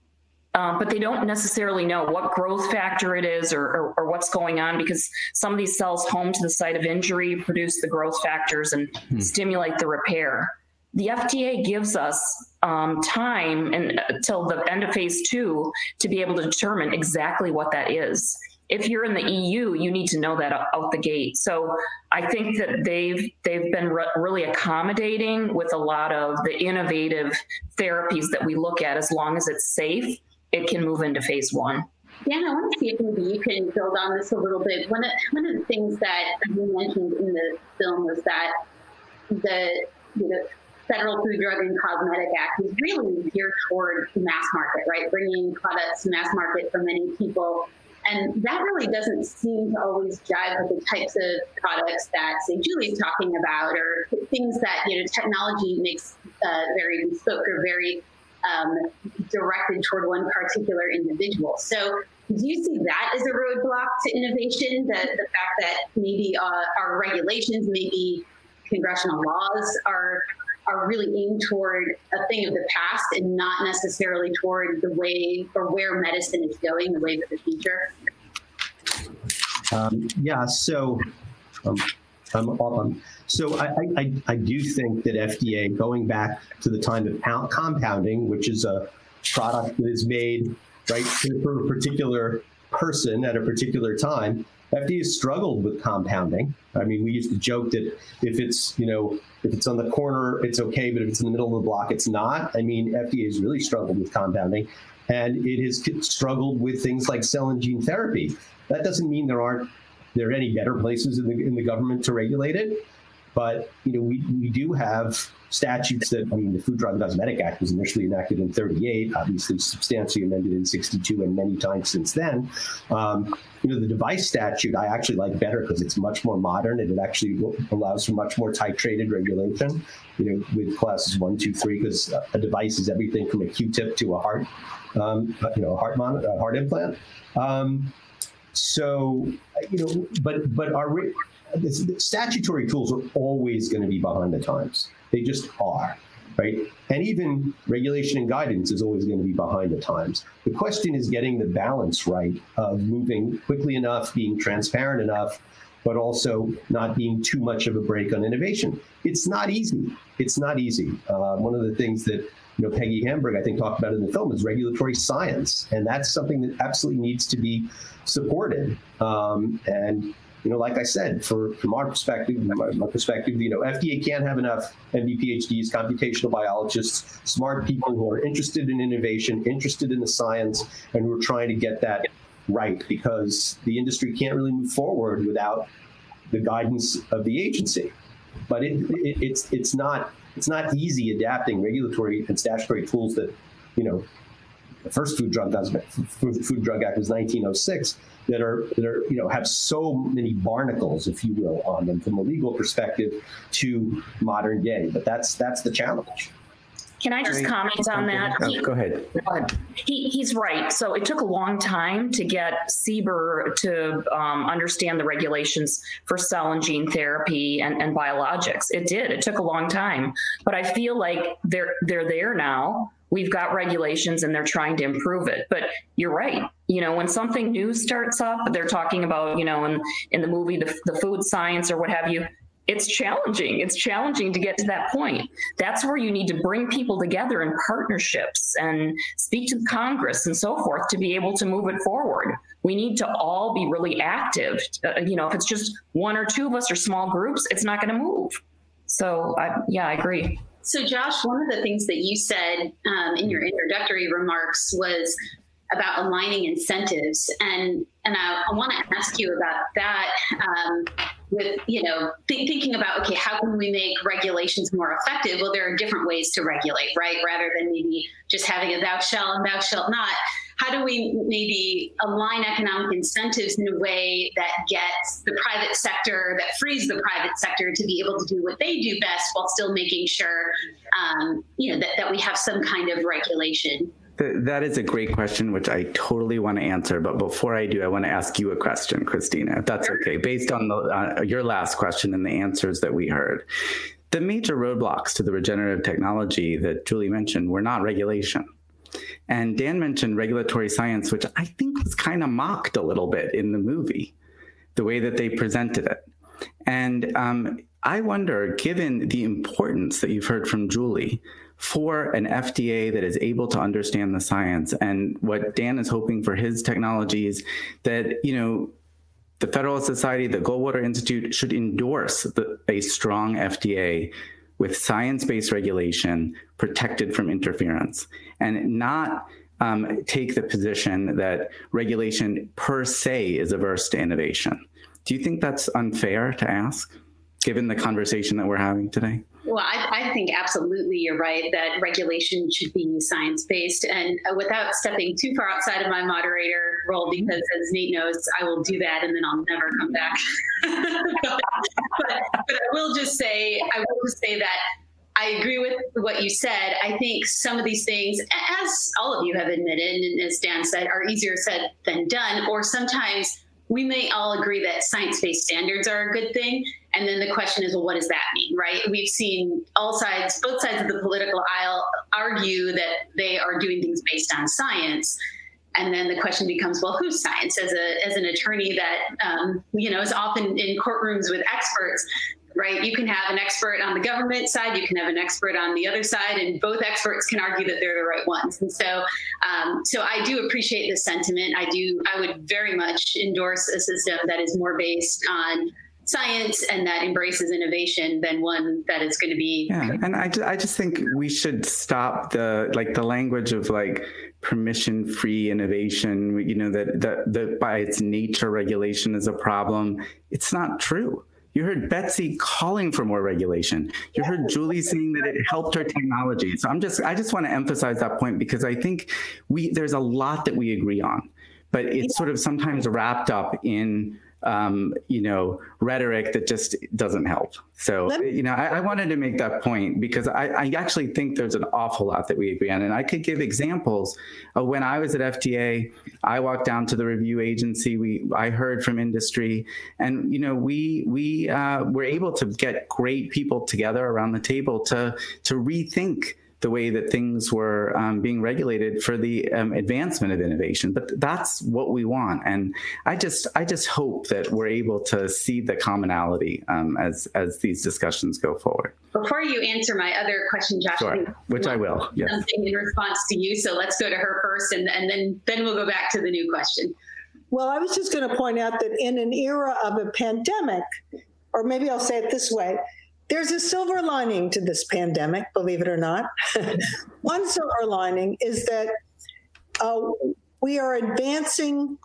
um, but they don't necessarily know what growth factor it is or, or, or, what's going on because some of these cells home to the site of injury produce the growth factors and hmm. stimulate the repair. The FDA gives us um, time until the end of phase two to be able to determine exactly what that is. If you're in the EU, you need to know that out the gate. So I think that they've they've been re- really accommodating with a lot of the innovative therapies that we look at, as long as it's safe it can move into phase one. Yeah, I want to see if maybe you can build on this a little bit. One of, one of the things that you mentioned in the film was that the, the Federal Food, Drug, and Cosmetic Act is really geared toward mass market, right? Bringing products to mass market for many people. And that really doesn't seem to always jive with the types of products that, say, Julie's talking about, or things that, you know, technology makes uh, very bespoke or very um, directed toward one particular individual. So do you see that as a roadblock to innovation? The, the fact that maybe uh, our regulations, maybe congressional laws are are really aimed toward a thing of the past and not necessarily toward the way or where medicine is going, the way of the future? Um, yeah, so um, I'm, um, so I, I, I, do think that FDA, going back to the time of compounding, which is a product that is made right for a particular person at a particular time, FDA has struggled with compounding. I mean, we used to joke that if it's, you know, if it's on the corner, it's okay, but if it's in the middle of the block, it's not. I mean, FDA has really struggled with compounding, and it has struggled with things like cell and gene therapy. That doesn't mean there aren't there are any better places in the, in the government to regulate it. But you know, we, we do have statutes that I mean, the Food Drug and Cosmetic Act was initially enacted in 38, obviously substantially amended in 62, and many times since then. Um, you know, the device statute I actually like better because it's much more modern and it actually allows for much more titrated regulation. You know, with classes one, two, three, because a device is everything from a Q-tip to a heart, um, you know, a heart mon- a heart implant. Um, so, you know, but but our statutory tools are always going to be behind the times. They just are, right? And even regulation and guidance is always going to be behind the times. The question is getting the balance right of moving quickly enough, being transparent enough, but also not being too much of a brake on innovation. It's not easy. It's not easy. Uh, one of the things that you know Peggy Hamburg I think talked about in the film is regulatory science, and that's something that absolutely needs to be supported. Um, and you know, like I said, for from our perspective, my, my, perspective, you know, FDA can't have enough MD PhDs, computational biologists, smart people who are interested in innovation, interested in the science, and who are trying to get that right because the industry can't really move forward without the guidance of the agency. But it, it, it's it's not it's not easy adapting regulatory and statutory tools that you know the first food drug food, food drug act was 1906 that are that are you know have so many barnacles if you will on them from a legal perspective to modern day but that's that's the challenge can I just comment on that? Oh, go ahead. He, he's right. So it took a long time to get CBER to um, understand the regulations for cell and gene therapy and, and biologics. It did. It took a long time, but I feel like they're they're there now we've got regulations and they're trying to improve it. But you're right. You know, when something new starts up, they're talking about, you know, in, in the movie, the, the food science or what have you, it's challenging. It's challenging to get to that point. That's where you need to bring people together in partnerships and speak to Congress and so forth to be able to move it forward. We need to all be really active. Uh, you know, if it's just one or two of us or small groups, it's not going to move. So, I, yeah, I agree. So, Josh, one of the things that you said um, in your introductory remarks was about aligning incentives, and and I, I want to ask you about that. Um, with you know th- thinking about okay, how can we make regulations more effective? Well, there are different ways to regulate, right? Rather than maybe just having a thou shalt and thou shalt not how do we maybe align economic incentives in a way that gets the private sector, that frees the private sector to be able to do what they do best while still making sure, um, you know, that, that we have some kind of regulation? That is a great question, which I totally want to answer. But before I do, I want to ask you a question, Christina, if that's okay, based on the, uh, your last question and the answers that we heard. The major roadblocks to the regenerative technology that Julie mentioned were not regulation. And Dan mentioned regulatory science, which I think was kind of mocked a little bit in the movie, the way that they presented it. And um, I wonder, given the importance that you've heard from Julie for an FDA that is able to understand the science and what Dan is hoping for his technologies, that, you know, the Federalist Society, the Goldwater Institute should endorse the, a strong FDA with science based regulation protected from interference and not um, take the position that regulation per se is averse to innovation. Do you think that's unfair to ask, given the conversation that we're having today? Well, I, I, think absolutely you're right that regulation should be science based. And uh, without stepping too far outside of my moderator role, because as Nate knows, I will do that and then I'll never come back. but, but, but I will just say, I will just say that I agree with what you said. I think some of these things, as all of you have admitted, and as Dan said, are easier said than done, or sometimes we may all agree that science based standards are a good thing. And then the question is, well, what does that mean, right? We've seen all sides, both sides of the political aisle argue that they are doing things based on science. And then the question becomes, well, whose science? As a as an attorney that um, you know is often in courtrooms with experts, right? You can have an expert on the government side, you can have an expert on the other side, and both experts can argue that they're the right ones. And so, um, so I do appreciate this sentiment. I do. I would very much endorse a system that is more based on science and that embraces innovation than one that is going to be yeah and I, I just think we should stop the like the language of like permission free innovation you know that that that by its nature regulation is a problem it's not true you heard Betsy calling for more regulation. You heard Julie saying that it helped her technology. So I'm just I just want to emphasize that point because I think we there's a lot that we agree on, but it's sort of sometimes wrapped up in um, you know, rhetoric that just doesn't help. So, you know, I, I, wanted to make that point because I, I, actually think there's an awful lot that we agree on. And I could give examples of when I was at FDA, I walked down to the review agency. We, I heard from industry and, you know, we, we uh, were able to get great people together around the table to, to rethink the way that things were um, being regulated for the um, advancement of innovation. But that's what we want, and I just I just hope that we're able to see the commonality um, as as these discussions go forward. Before you answer my other question, Josh, sure. which I will, yes. something in response to you. So let's go to her first, and, and then then we'll go back to the new question. Well, I was just going to point out that in an era of a pandemic, or maybe I'll say it this way there's a silver lining to this pandemic, believe it or not. One silver lining is that uh, we are advancing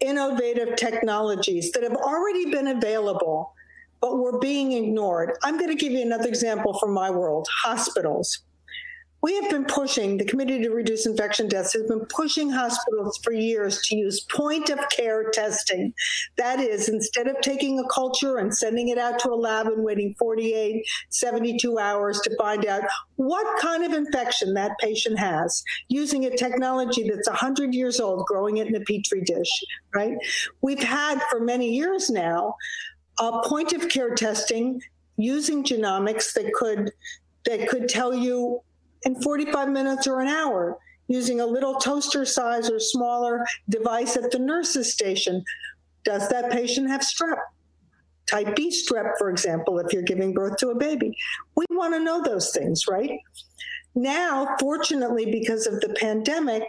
innovative technologies that have already been available, but were being ignored. I'm going to give you another example from my world hospitals. We have been pushing, the Committee to Reduce Infection Deaths has been pushing hospitals for years to use point of care testing. That is, instead of taking a culture and sending it out to a lab and waiting 48, 72 hours to find out what kind of infection that patient has, using a technology that's 100 years old, growing it in a petri dish, right? We've had for many years now a point of care testing using genomics that could that could tell you in 45 minutes or an hour using a little toaster size or smaller device at the nurse's station. Does that patient have strep? type B strep, for example, if you're giving birth to a baby. We want to know those things, right? Now, fortunately, because of the pandemic,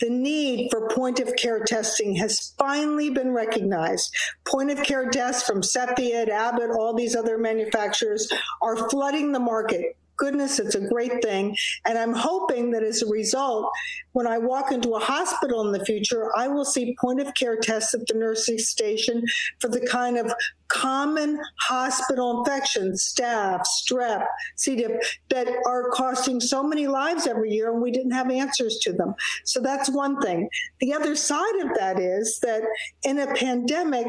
the need for point of care testing has finally been recognized. Point of care tests from Cepheid, Abbott, all these other manufacturers are flooding the market goodness, it's a great thing. And I'm hoping that as a result, when I walk into a hospital in the future, I will see point of care tests at the nursing station for the kind of common hospital infections, staph, strep, C. diff, that are costing so many lives every year, and we didn't have answers to them. So that's one thing. The other side of that is that in a pandemic,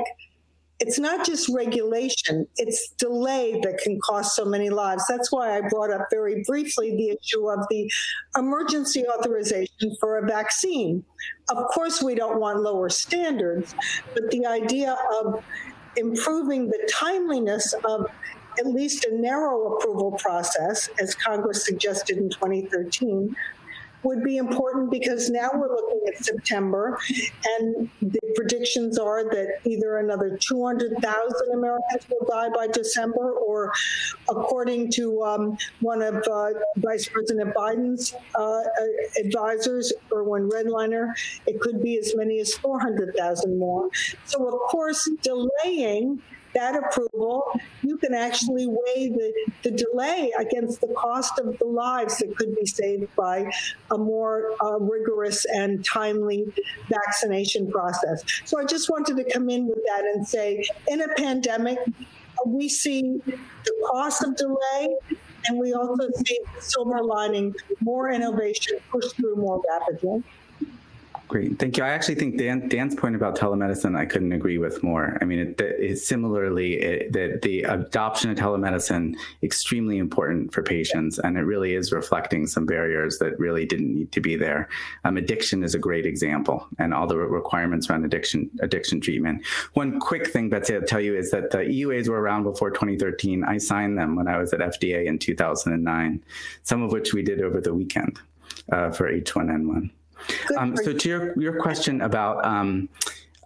it's not just regulation, it's delay that can cost so many lives. That's why I brought up very briefly the issue of the emergency authorization for a vaccine. Of course, we don't want lower standards, but the idea of improving the timeliness of at least a narrow approval process, as Congress suggested in 2013, would be important because now we're looking at September, and the predictions are that either another 200,000 Americans will die by December, or according to um, one of uh, Vice President Biden's uh, advisors, Irwin Redlener, it could be as many as 400,000 more. So, of course, delaying that approval, you can actually weigh the, the delay against the cost of the lives that could be saved by a more uh, rigorous and timely vaccination process. So I just wanted to come in with that and say in a pandemic, we see the cost of delay and we also see the silver lining, more innovation pushed through more rapidly. Great, thank you. I actually think Dan, Dan's point about telemedicine, I couldn't agree with more. I mean, it, it similarly, it, the, adoption of telemedicine extremely important for patients, and it really is reflecting some barriers that really didn't need to be there. Um, addiction is a great example, and all the requirements around addiction addiction treatment. One quick thing, Betsy, I'll tell you is that the EUAs were around before 2013. I signed them when I was at FDA in 2009, some of which we did over the weekend uh, for H1N1. Um, so to your, your question about um,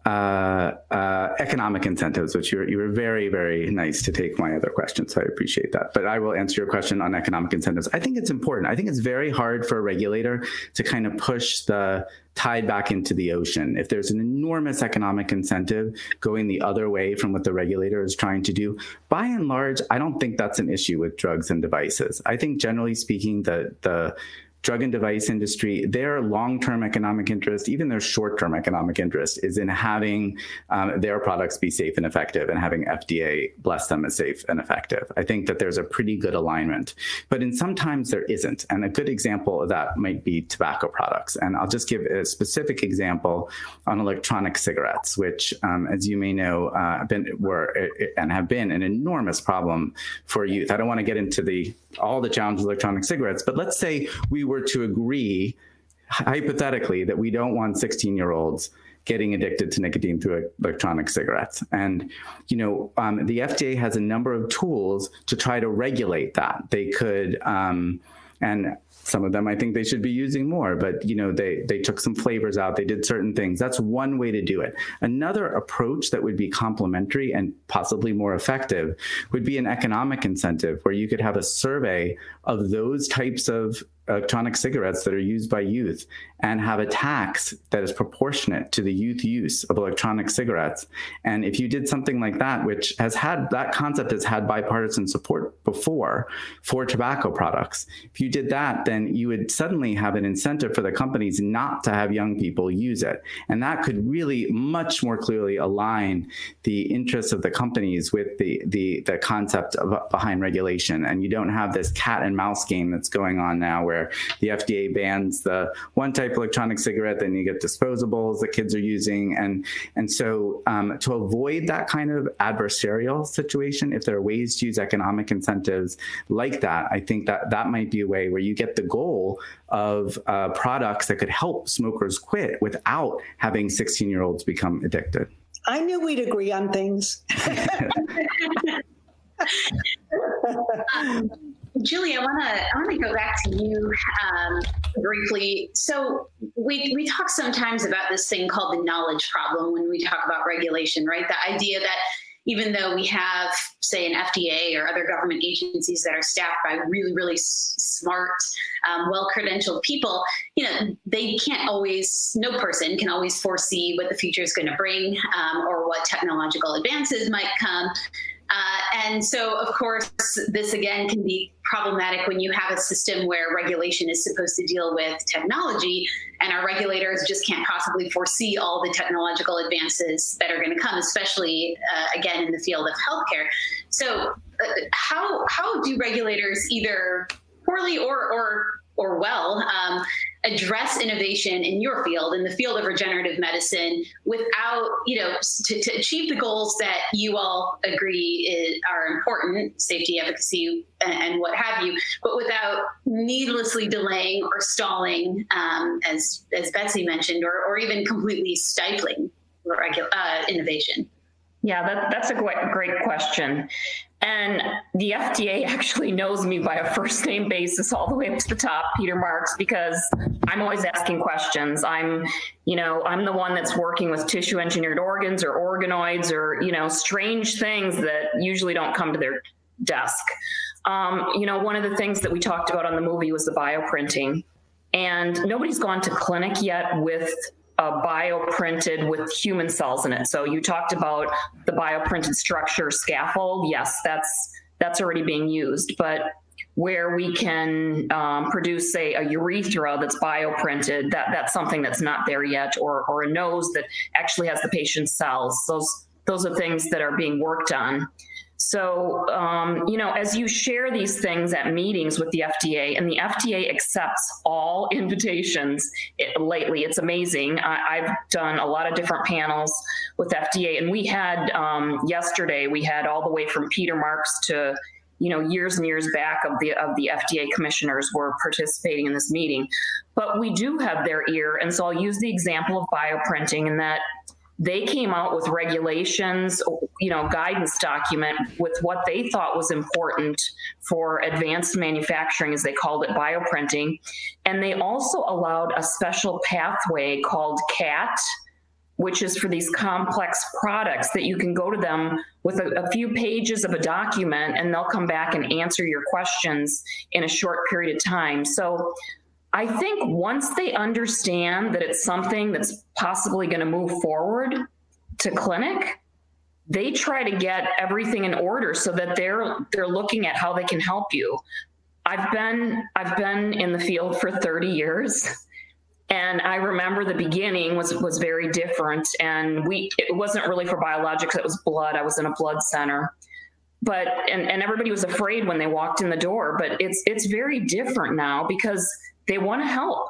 uh, uh, economic incentives, which you were, you were very, very nice to take my other question. So I appreciate that. But I will answer your question on economic incentives. I think it's important. I think it's very hard for a regulator to kind of push the tide back into the ocean. If there's an enormous economic incentive going the other way from what the regulator is trying to do, by and large, I don't think that's an issue with drugs and devices. I think generally speaking, the the drug and device industry, their long-term economic interest, even their short-term economic interest, is in having um, their products be safe and effective, and having FDA bless them as safe and effective. I think that there's a pretty good alignment, but in sometimes there isn't. And a good example of that might be tobacco products. And I'll just give a specific example on electronic cigarettes, which, um, as you may know, uh, been were and have been an enormous problem for youth. I don't want to get into the all the challenges of electronic cigarettes, but let's say we were to agree hypothetically that we don't want 16 year olds getting addicted to nicotine through electronic cigarettes. And, you know, um, the FDA has a number of tools to try to regulate that. They could, um, and some of them I think they should be using more, but you know, they they took some flavors out, they did certain things. That's one way to do it. Another approach that would be complementary and possibly more effective would be an economic incentive where you could have a survey of those types of electronic cigarettes that are used by youth and have a tax that is proportionate to the youth use of electronic cigarettes. And if you did something like that, which has had that concept has had bipartisan support before for tobacco products, if you did that, then you would suddenly have an incentive for the companies not to have young people use it. And that could really much more clearly align the interests of the companies with the the, the concept of, behind regulation. And you don't have this cat and mouse game that's going on now where where the FDA bans the one type electronic cigarette, then you get disposables that kids are using, and and so um, to avoid that kind of adversarial situation, if there are ways to use economic incentives like that, I think that that might be a way where you get the goal of uh, products that could help smokers quit without having 16 year olds become addicted. I knew we'd agree on things. um, Julie, I want to I want to go back to you um, briefly. So we we talk sometimes about this thing called the knowledge problem when we talk about regulation, right? The idea that even though we have, say, an FDA or other government agencies that are staffed by really, really s- smart, um, well credentialed people, you know, they can't always, no person can always foresee what the future is going to bring um, or what technological advances might come. Uh, and so, of course, this again can be problematic when you have a system where regulation is supposed to deal with technology, and our regulators just can't possibly foresee all the technological advances that are going to come, especially uh, again in the field of healthcare. So, uh, how how do regulators either poorly or or or well um, address innovation in your field in the field of regenerative medicine without you know to, to achieve the goals that you all agree is, are important safety efficacy and, and, what have you but without needlessly delaying or stalling um, as as betsy mentioned or, or even completely stifling regu- uh, innovation yeah, that, that's a great, great question. And the FDA actually knows me by a first name basis all the way up to the top, Peter Marks, because I'm always asking questions. I'm, you know, I'm the one that's working with tissue engineered organs or organoids or, you know, strange things that usually don't come to their desk. Um, you know, one of the things that we talked about on the movie was the bioprinting. And nobody's gone to clinic yet with uh, bioprinted with human cells in it. So you talked about the bioprinted structure scaffold. Yes, that's that's already being used, but where we can um, produce, say, a urethra that's bioprinted, that that's something that's not there yet, or or a nose that actually has the patient's cells. Those those are things that are being worked on. So, um, you know, as you share these things at meetings with the FDA, and the FDA accepts all invitations it, lately, it's amazing. I, have done a lot of different panels with FDA, and we had um, yesterday, we had all the way from Peter Marks to you know years and years back of the of the FDA commissioners were participating in this meeting but we do have their ear and so I'll use the example of bioprinting in that they came out with regulations, you know, guidance document with what they thought was important for advanced manufacturing, as they called it, bioprinting. And they also allowed a special pathway called CAT, which is for these complex products that you can go to them with a, a, few pages of a document and they'll come back and answer your questions in a short period of time. So I think once they understand that it's something that's possibly going to move forward to clinic, they try to get everything in order so that they're they're looking at how they can help you. I've been I've been in the field for 30 years and I remember the beginning was was very different and we it wasn't really for biologics it was blood. I was in a blood center. But and, and everybody was afraid when they walked in the door, but it's it's very different now because they want to help.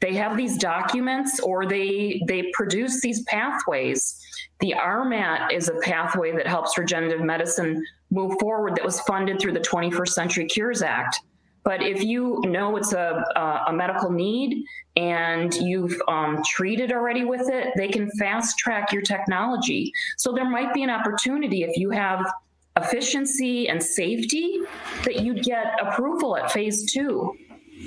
They have these documents or they they produce these pathways. The RMAT is a pathway that helps regenerative medicine move forward that was funded through the 21st century cures act. But if you know it's a, a, medical need and you've um, treated already with it they can fast track your technology. So there might be an opportunity if you have efficiency and safety that you'd get approval at phase two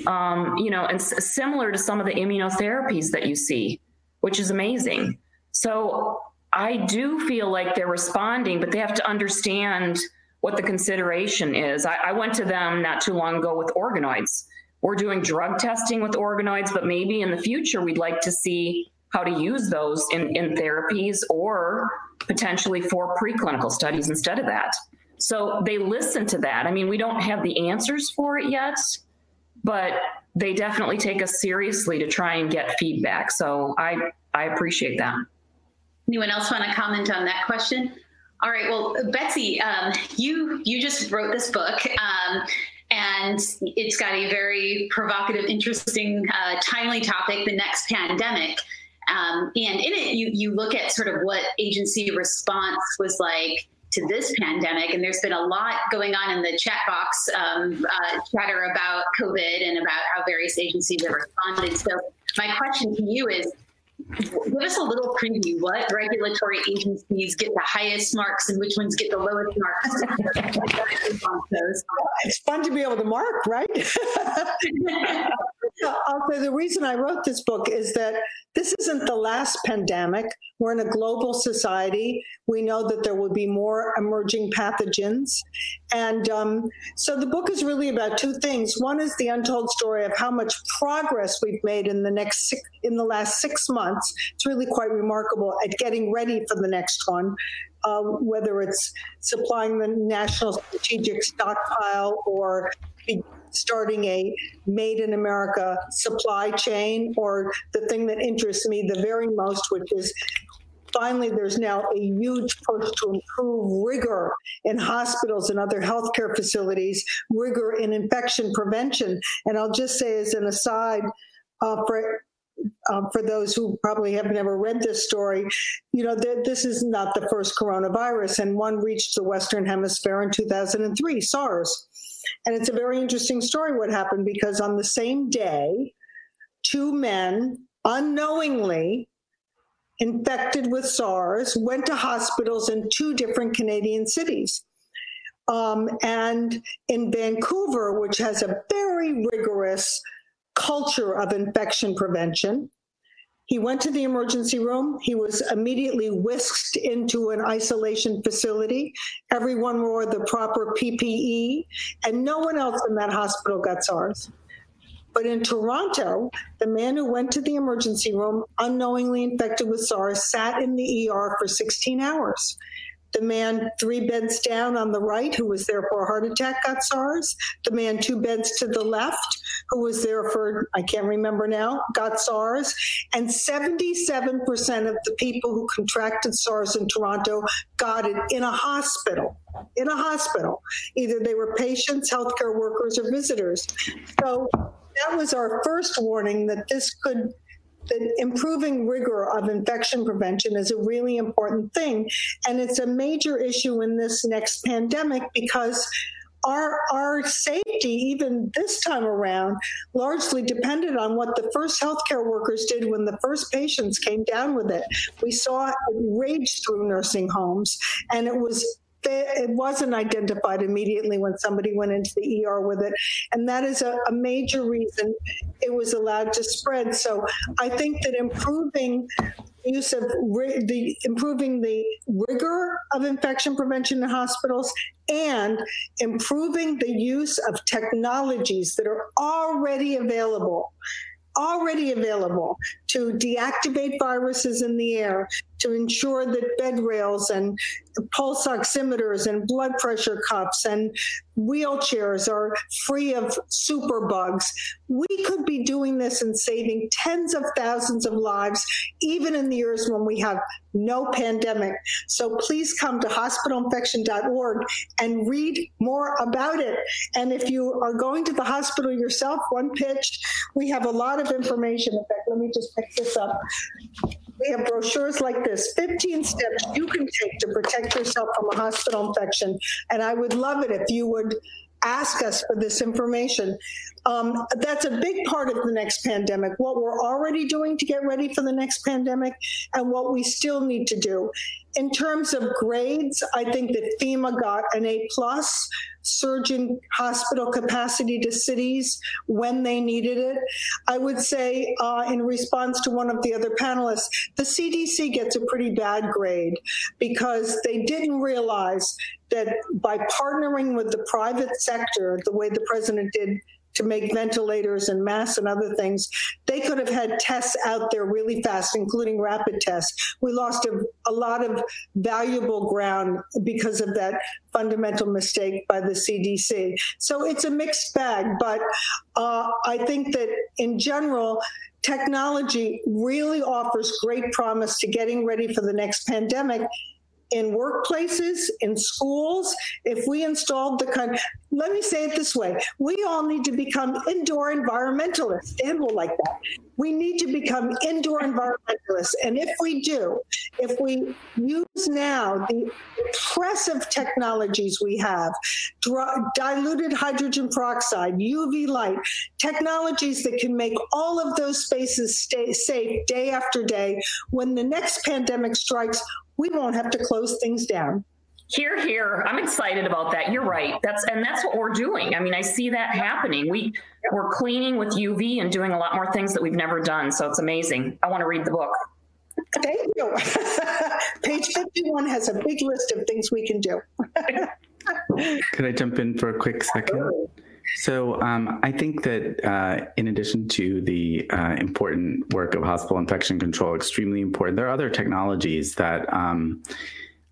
um, you know, and s- similar to some of the immunotherapies that you see, which is amazing. So I do feel like they're responding, but they have to understand what the consideration is. I, I went to them not too long ago with organoids. We're doing drug testing with organoids, but maybe in the future we'd like to see how to use those in, in therapies or potentially for preclinical studies instead of that. So they listen to that. I mean, we don't have the answers for it yet, but they definitely take us seriously to try and get feedback. So I I appreciate that. Anyone else want to comment on that question? All right. Well, Betsy, um, you you just wrote this book. Um, and it's got a very provocative, interesting, uh, timely topic: the next pandemic. Um, and in it, you you look at sort of what agency response was like to this pandemic. And there's been a lot going on in the chat box um, uh, chatter about COVID and about how various agencies have responded. So, my question to you is give us a little preview. What regulatory agencies get the highest marks and which ones get the lowest marks? it's fun to be able to mark, right? I'll the reason I wrote this book is that this isn't the last pandemic. We're in a global society. We know that there will be more emerging pathogens. And um, so the book is really about two things. One is the untold story of how much progress we've made in the next six, in the last six months. It's really quite remarkable at getting ready for the next one. Uh, whether it's supplying the national strategic stockpile or starting a made in America supply chain, or the thing that interests me the very most, which is finally there's now a huge push to improve rigor in hospitals and other healthcare facilities, rigor in infection prevention. And I'll just say as an aside, uh, for um, for those who probably have never read this story, you know, th- this is not the first coronavirus, and one reached the Western Hemisphere in 2003, SARS. And it's a very interesting story what happened because on the same day, two men unknowingly infected with SARS went to hospitals in two different Canadian cities. Um, and in Vancouver, which has a very rigorous culture of infection prevention, he went to the emergency room. He was immediately whisked into an isolation facility. Everyone wore the proper PPE, and no one else in that hospital got SARS. But in Toronto, the man who went to the emergency room unknowingly infected with SARS sat in the ER for 16 hours. The man three beds down on the right, who was there for a heart attack, got SARS. The man two beds to the left, who was there for, I can't remember now, got SARS. And 77% of the people who contracted SARS in Toronto got it in a hospital. In a hospital. Either they were patients, healthcare workers, or visitors. So that was our first warning that this could that improving rigor of infection prevention is a really important thing. And it's a major issue in this next pandemic because our our safety, even this time around, largely depended on what the first healthcare workers did when the first patients came down with it. We saw it rage through nursing homes, and it was it wasn't identified immediately when somebody went into the ER with it. And that is a, a, major reason it was allowed to spread. So I think that improving use of the improving the rigor of infection prevention in hospitals and improving the use of technologies that are already available already available to deactivate viruses in the air, to ensure that bed rails and pulse oximeters and blood pressure cuffs and wheelchairs are free of superbugs. We could be doing this and saving tens of thousands of lives, even in the years when we have no pandemic. So please come to hospitalinfection.org and read more about it. And if you are going to the hospital yourself, one pitch, we have a lot of information. In fact, let me just pick this up. We have brochures like this 15 steps you can take to protect yourself from a hospital infection. And I would love it if you would ask us for this information. Um, that's a big part of the next pandemic, what we're already doing to get ready for the next pandemic and what we still need to do. In terms of grades, I think that FEMA got an A plus, surging hospital capacity to cities when they needed it. I would say, uh, in response to one of the other panelists, the CDC gets a pretty bad grade because they didn't realize that by partnering with the private sector, the way the president did to make ventilators and masks and other things, they could have had tests out there really fast, including rapid tests. We lost a, a, lot of valuable ground because of that fundamental mistake by the CDC. So it's a mixed bag, but uh, I think that in general, technology really offers great promise to getting ready for the next pandemic in workplaces, in schools, if we installed the kind, let me say it this way we all need to become indoor environmentalists. Dan will like that. We need to become indoor environmentalists. And if we do, if we use now the impressive technologies we have, diluted hydrogen peroxide, UV light, technologies that can make all of those spaces stay safe day after day, when the next pandemic strikes, we won't have to close things down. Hear, hear. I'm excited about that. You're right. That's and that's what we're doing. I mean, I see that happening. We we're cleaning with UV and doing a lot more things that we've never done. So it's amazing. I want to read the book. Thank you. Page 51 has a big list of things we can do. Could I jump in for a quick second? So um, I think that uh, in addition to the uh, important work of hospital infection control, extremely important, there are other technologies that um,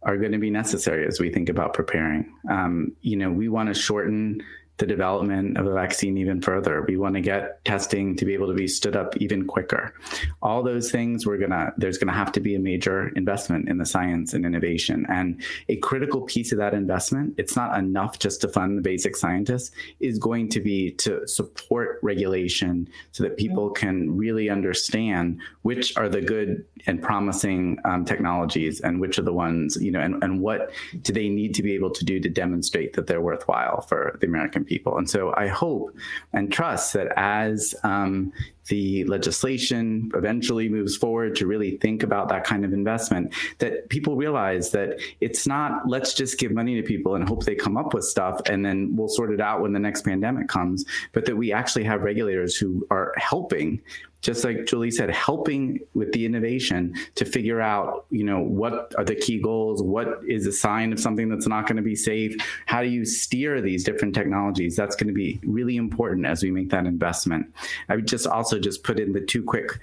are going to be necessary as we think about preparing. Um, you know, we want to shorten the development of a vaccine even further. We want to get testing to be able to be stood up even quicker. All those things we're gonna there's gonna have to be a major investment in the science and innovation. And a critical piece of that investment, it's not enough just to fund the basic scientists, is going to be to support regulation so that people can really understand which are the good and promising um, technologies and which are the ones, you know, and, and what do they need to be able to do to demonstrate that they're worthwhile for the American people. And so I hope and trust that as um, the legislation eventually moves forward to really think about that kind of investment, that people realize that it's not let's just give money to people and hope they come up with stuff and then we'll sort it out when the next pandemic comes, but that we actually have regulators who are helping just like Julie said, helping with the innovation to figure out, you know, what are the key goals? What is a sign of something that's not going to be safe? How do you steer these different technologies? That's going to be really important as we make that investment. I would just also just put in the two quick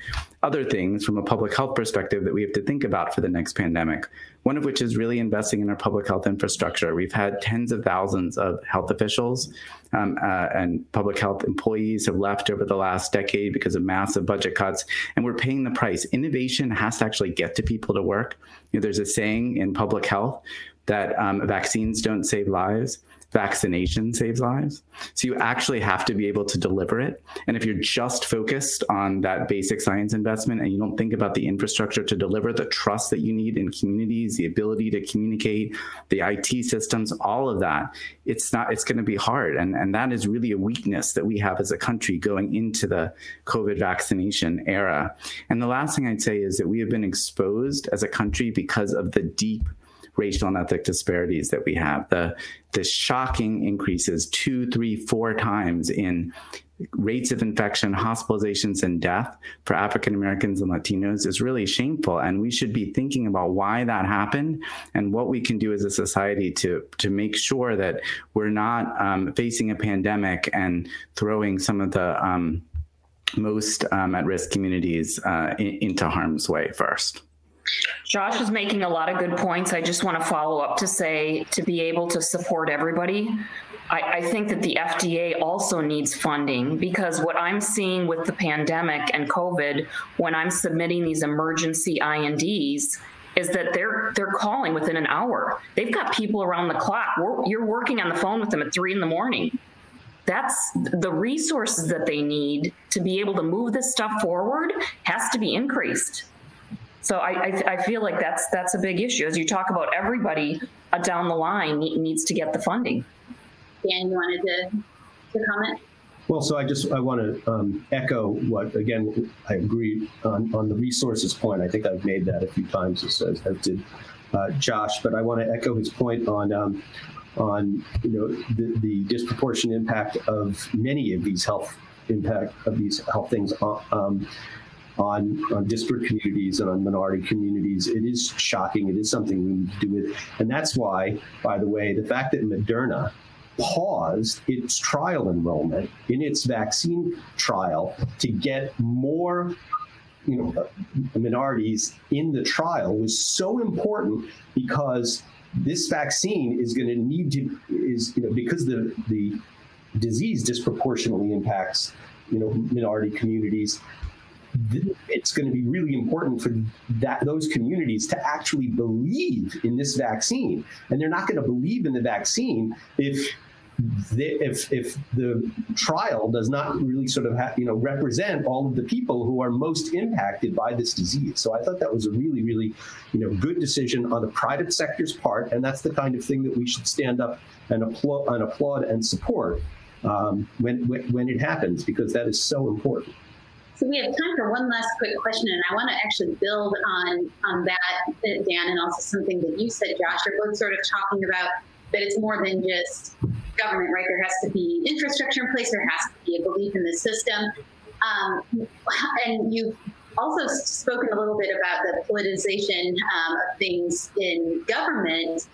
other things from a public health perspective that we have to think about for the next pandemic. One of which is really investing in our public health infrastructure. We've had tens of thousands of health officials um, uh, and public health employees have left over the last decade because of massive budget cuts, and we're paying the price. Innovation has to actually get to people to work. You know, there's a saying in public health that um, vaccines don't save lives vaccination saves lives. So you actually have to be able to deliver it. And if you're just focused on that basic science investment and you don't think about the infrastructure to deliver the trust that you need in communities, the ability to communicate, the IT systems, all of that, it's not it's going to be hard. And and that is really a weakness that we have as a country going into the COVID vaccination era. And the last thing I'd say is that we have been exposed as a country because of the deep racial and ethnic disparities that we have. The the shocking increases two, three, four times in rates of infection, hospitalizations, and death for African Americans and Latinos is really shameful. And we should be thinking about why that happened and what we can do as a society to to make sure that we're not um, facing a pandemic and throwing some of the um, most um, at risk communities uh, in, into harm's way first. Josh is making a lot of good points. I just want to follow up to say to be able to support everybody, I, I, think that the FDA also needs funding because what I'm seeing with the pandemic and COVID, when I'm submitting these emergency INDs, is that they're they're calling within an hour. They've got people around the clock. We're, you're working on the phone with them at three in the morning. That's the resources that they need to be able to move this stuff forward has to be increased. So I, I, I, feel like that's that's a big issue as you talk about everybody uh, down the line needs to get the funding. Dan, you wanted to, to comment? Well, so I just I want to um, echo what again I agree on, on the resources point. I think I've made that a few times as, as did uh, Josh, but I want to echo his point on um, on you know the, the, disproportionate impact of many of these health impact of these health things um, on, on disparate communities and on minority communities. It is shocking. It is something we need to do with. And that's why, by the way, the fact that Moderna paused its trial enrollment in its vaccine trial to get more you know minorities in the trial was so important because this vaccine is going to need to is you know because the the disease disproportionately impacts you know minority communities it's going to be really important for that those communities to actually believe in this vaccine and they're not going to believe in the vaccine if the, if if the trial does not really sort of ha- you know represent all of the people who are most impacted by this disease. So I thought that was a really really you know good decision on the private sector's part, and that's the kind of thing that we should stand up and applaud and applaud and support um, when, when when it happens because that is so important. So we have time for one last quick question, and I want to actually build on on that, Dan, and also something that you said, Josh. You're both sort of talking about that it's more than just government, right? There has to be infrastructure in place. There has to be a belief in the system. Um, and you've also spoken a little bit about the politicization um, of things in government.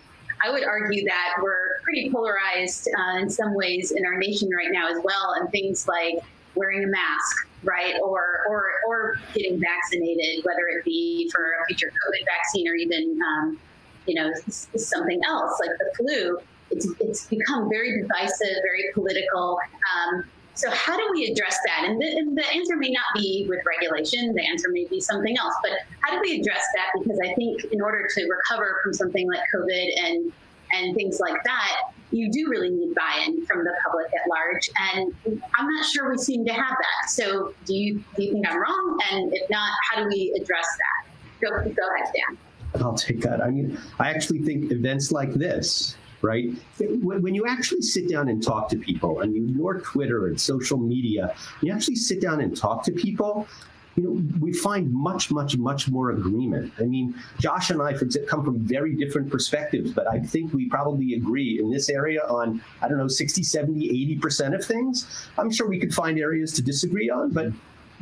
I would argue that we're pretty polarized uh, in some ways in our nation right now as well, and things like wearing a mask, right, or or or getting vaccinated, whether it be for a future COVID vaccine or even um, you know something else like the flu. It's it's become very divisive, very political. Um, so how do we address that? And the, and the, answer may not be with regulation. The answer may be something else. But how do we address that? Because I think in order to recover from something like COVID and and things like that, you do really need buy-in from the public at large. And I'm not sure we seem to have that. So do you do you think I'm wrong? And if not, how do we address that? Go go ahead, Dan. I'll take that. I mean, I actually think events like this right? When you actually sit down and talk to people, and you ignore Twitter and social media, you actually sit down and talk to people. You know, we find much, much, much more agreement. I mean, Josh and I come from very different perspectives, but I think we probably agree in this area on, I don't know, 60, 70, 80% of things. I'm sure we could find areas to disagree on, but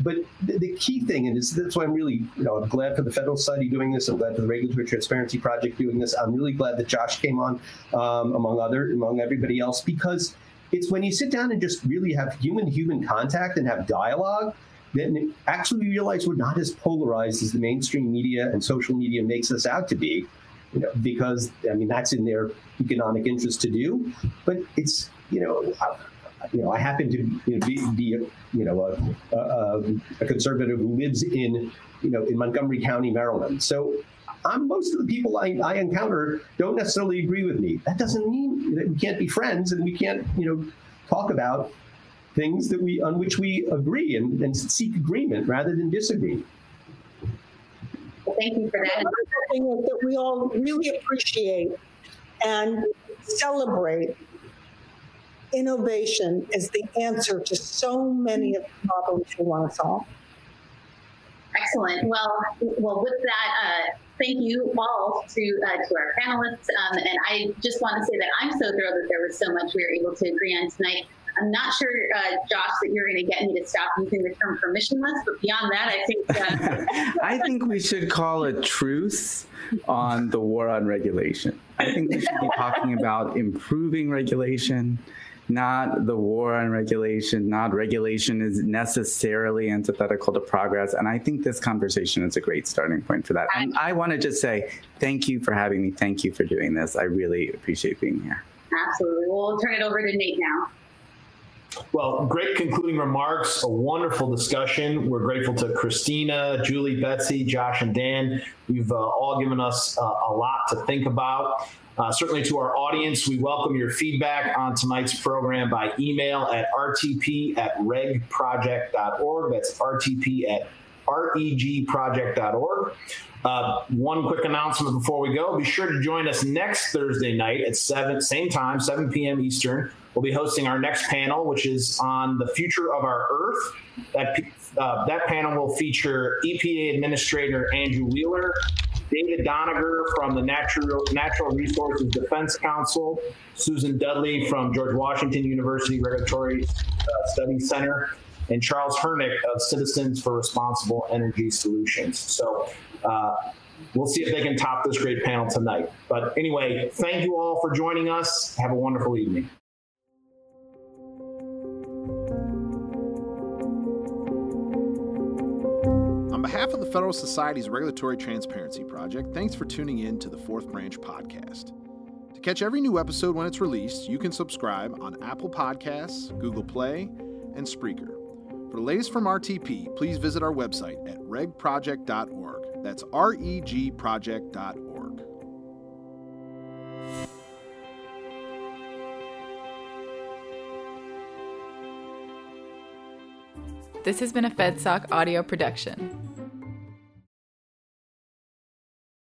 but the, key thing, and that's why I'm really, you know, I'm glad for the Federalist Society doing this. I'm glad for the Regulatory Transparency Project doing this. I'm really glad that Josh came on, um, among other, among everybody else, because it's when you sit down and just really have human-human contact and have dialogue, then actually we realize we're not as polarized as the mainstream media and social media makes us out to be. You know, because I mean that's in their economic interest to do, but it's you know you know, I happen to you know, be, be a, you know a, a, um, a, conservative who lives in you know in Montgomery County, Maryland. So I'm, most of the people I, I encounter don't necessarily agree with me. That doesn't mean that we can't be friends and we can't you know talk about things that we on which we agree and, and seek agreement rather than disagreement. thank you for that. Another thing that we all really appreciate and celebrate innovation is the answer to so many of the problems we want to solve. Excellent. Well, well, with that, uh, thank you all to uh, to our panelists, um, and I just want to say that I'm so thrilled that there was so much we were able to agree on tonight. I'm not sure, uh, Josh, that you're going to get me to stop using the term permissionless, but beyond that, I think. Uh, I think we should call a truce on the war on regulation. I think we should be talking about improving regulation not the war on regulation, not regulation is necessarily antithetical to progress. And I think this conversation is a great starting point for that. And I want to just say thank you for having me. Thank you for doing this. I really appreciate being here. Absolutely. We'll turn it over to Nate now. Well, great concluding remarks, a wonderful discussion. We're grateful to Christina, Julie, Betsy, Josh, and Dan. You've uh, all given us uh, a lot to think about. Uh, certainly to our audience, we welcome your feedback on tonight's program by email at rtp at regproject.org. That's rtp at regproject.org. Uh, one quick announcement before we go. Be sure to join us next Thursday night at 7, same time, 7 p.m. Eastern. We'll be hosting our next panel, which is on the future of our Earth. That, uh, that panel will feature EPA Administrator Andrew Wheeler, David Doniger from the Natural, Natural Resources Defense Council, Susan Dudley from George Washington University Regulatory uh, Studies Center, and Charles Hernick of Citizens for Responsible Energy Solutions. So uh, we'll see if they can top this great panel tonight. But anyway, thank you all for joining us. Have a wonderful evening. On behalf of the Federalist Society's Regulatory Transparency Project, thanks for tuning in to the Fourth Branch podcast. To catch every new episode when it's released, you can subscribe on Apple Podcasts, Google Play, and Spreaker. For the latest from RTP, please visit our website at regproject.org. That's R E G project.org. This has been a FedSoc audio production.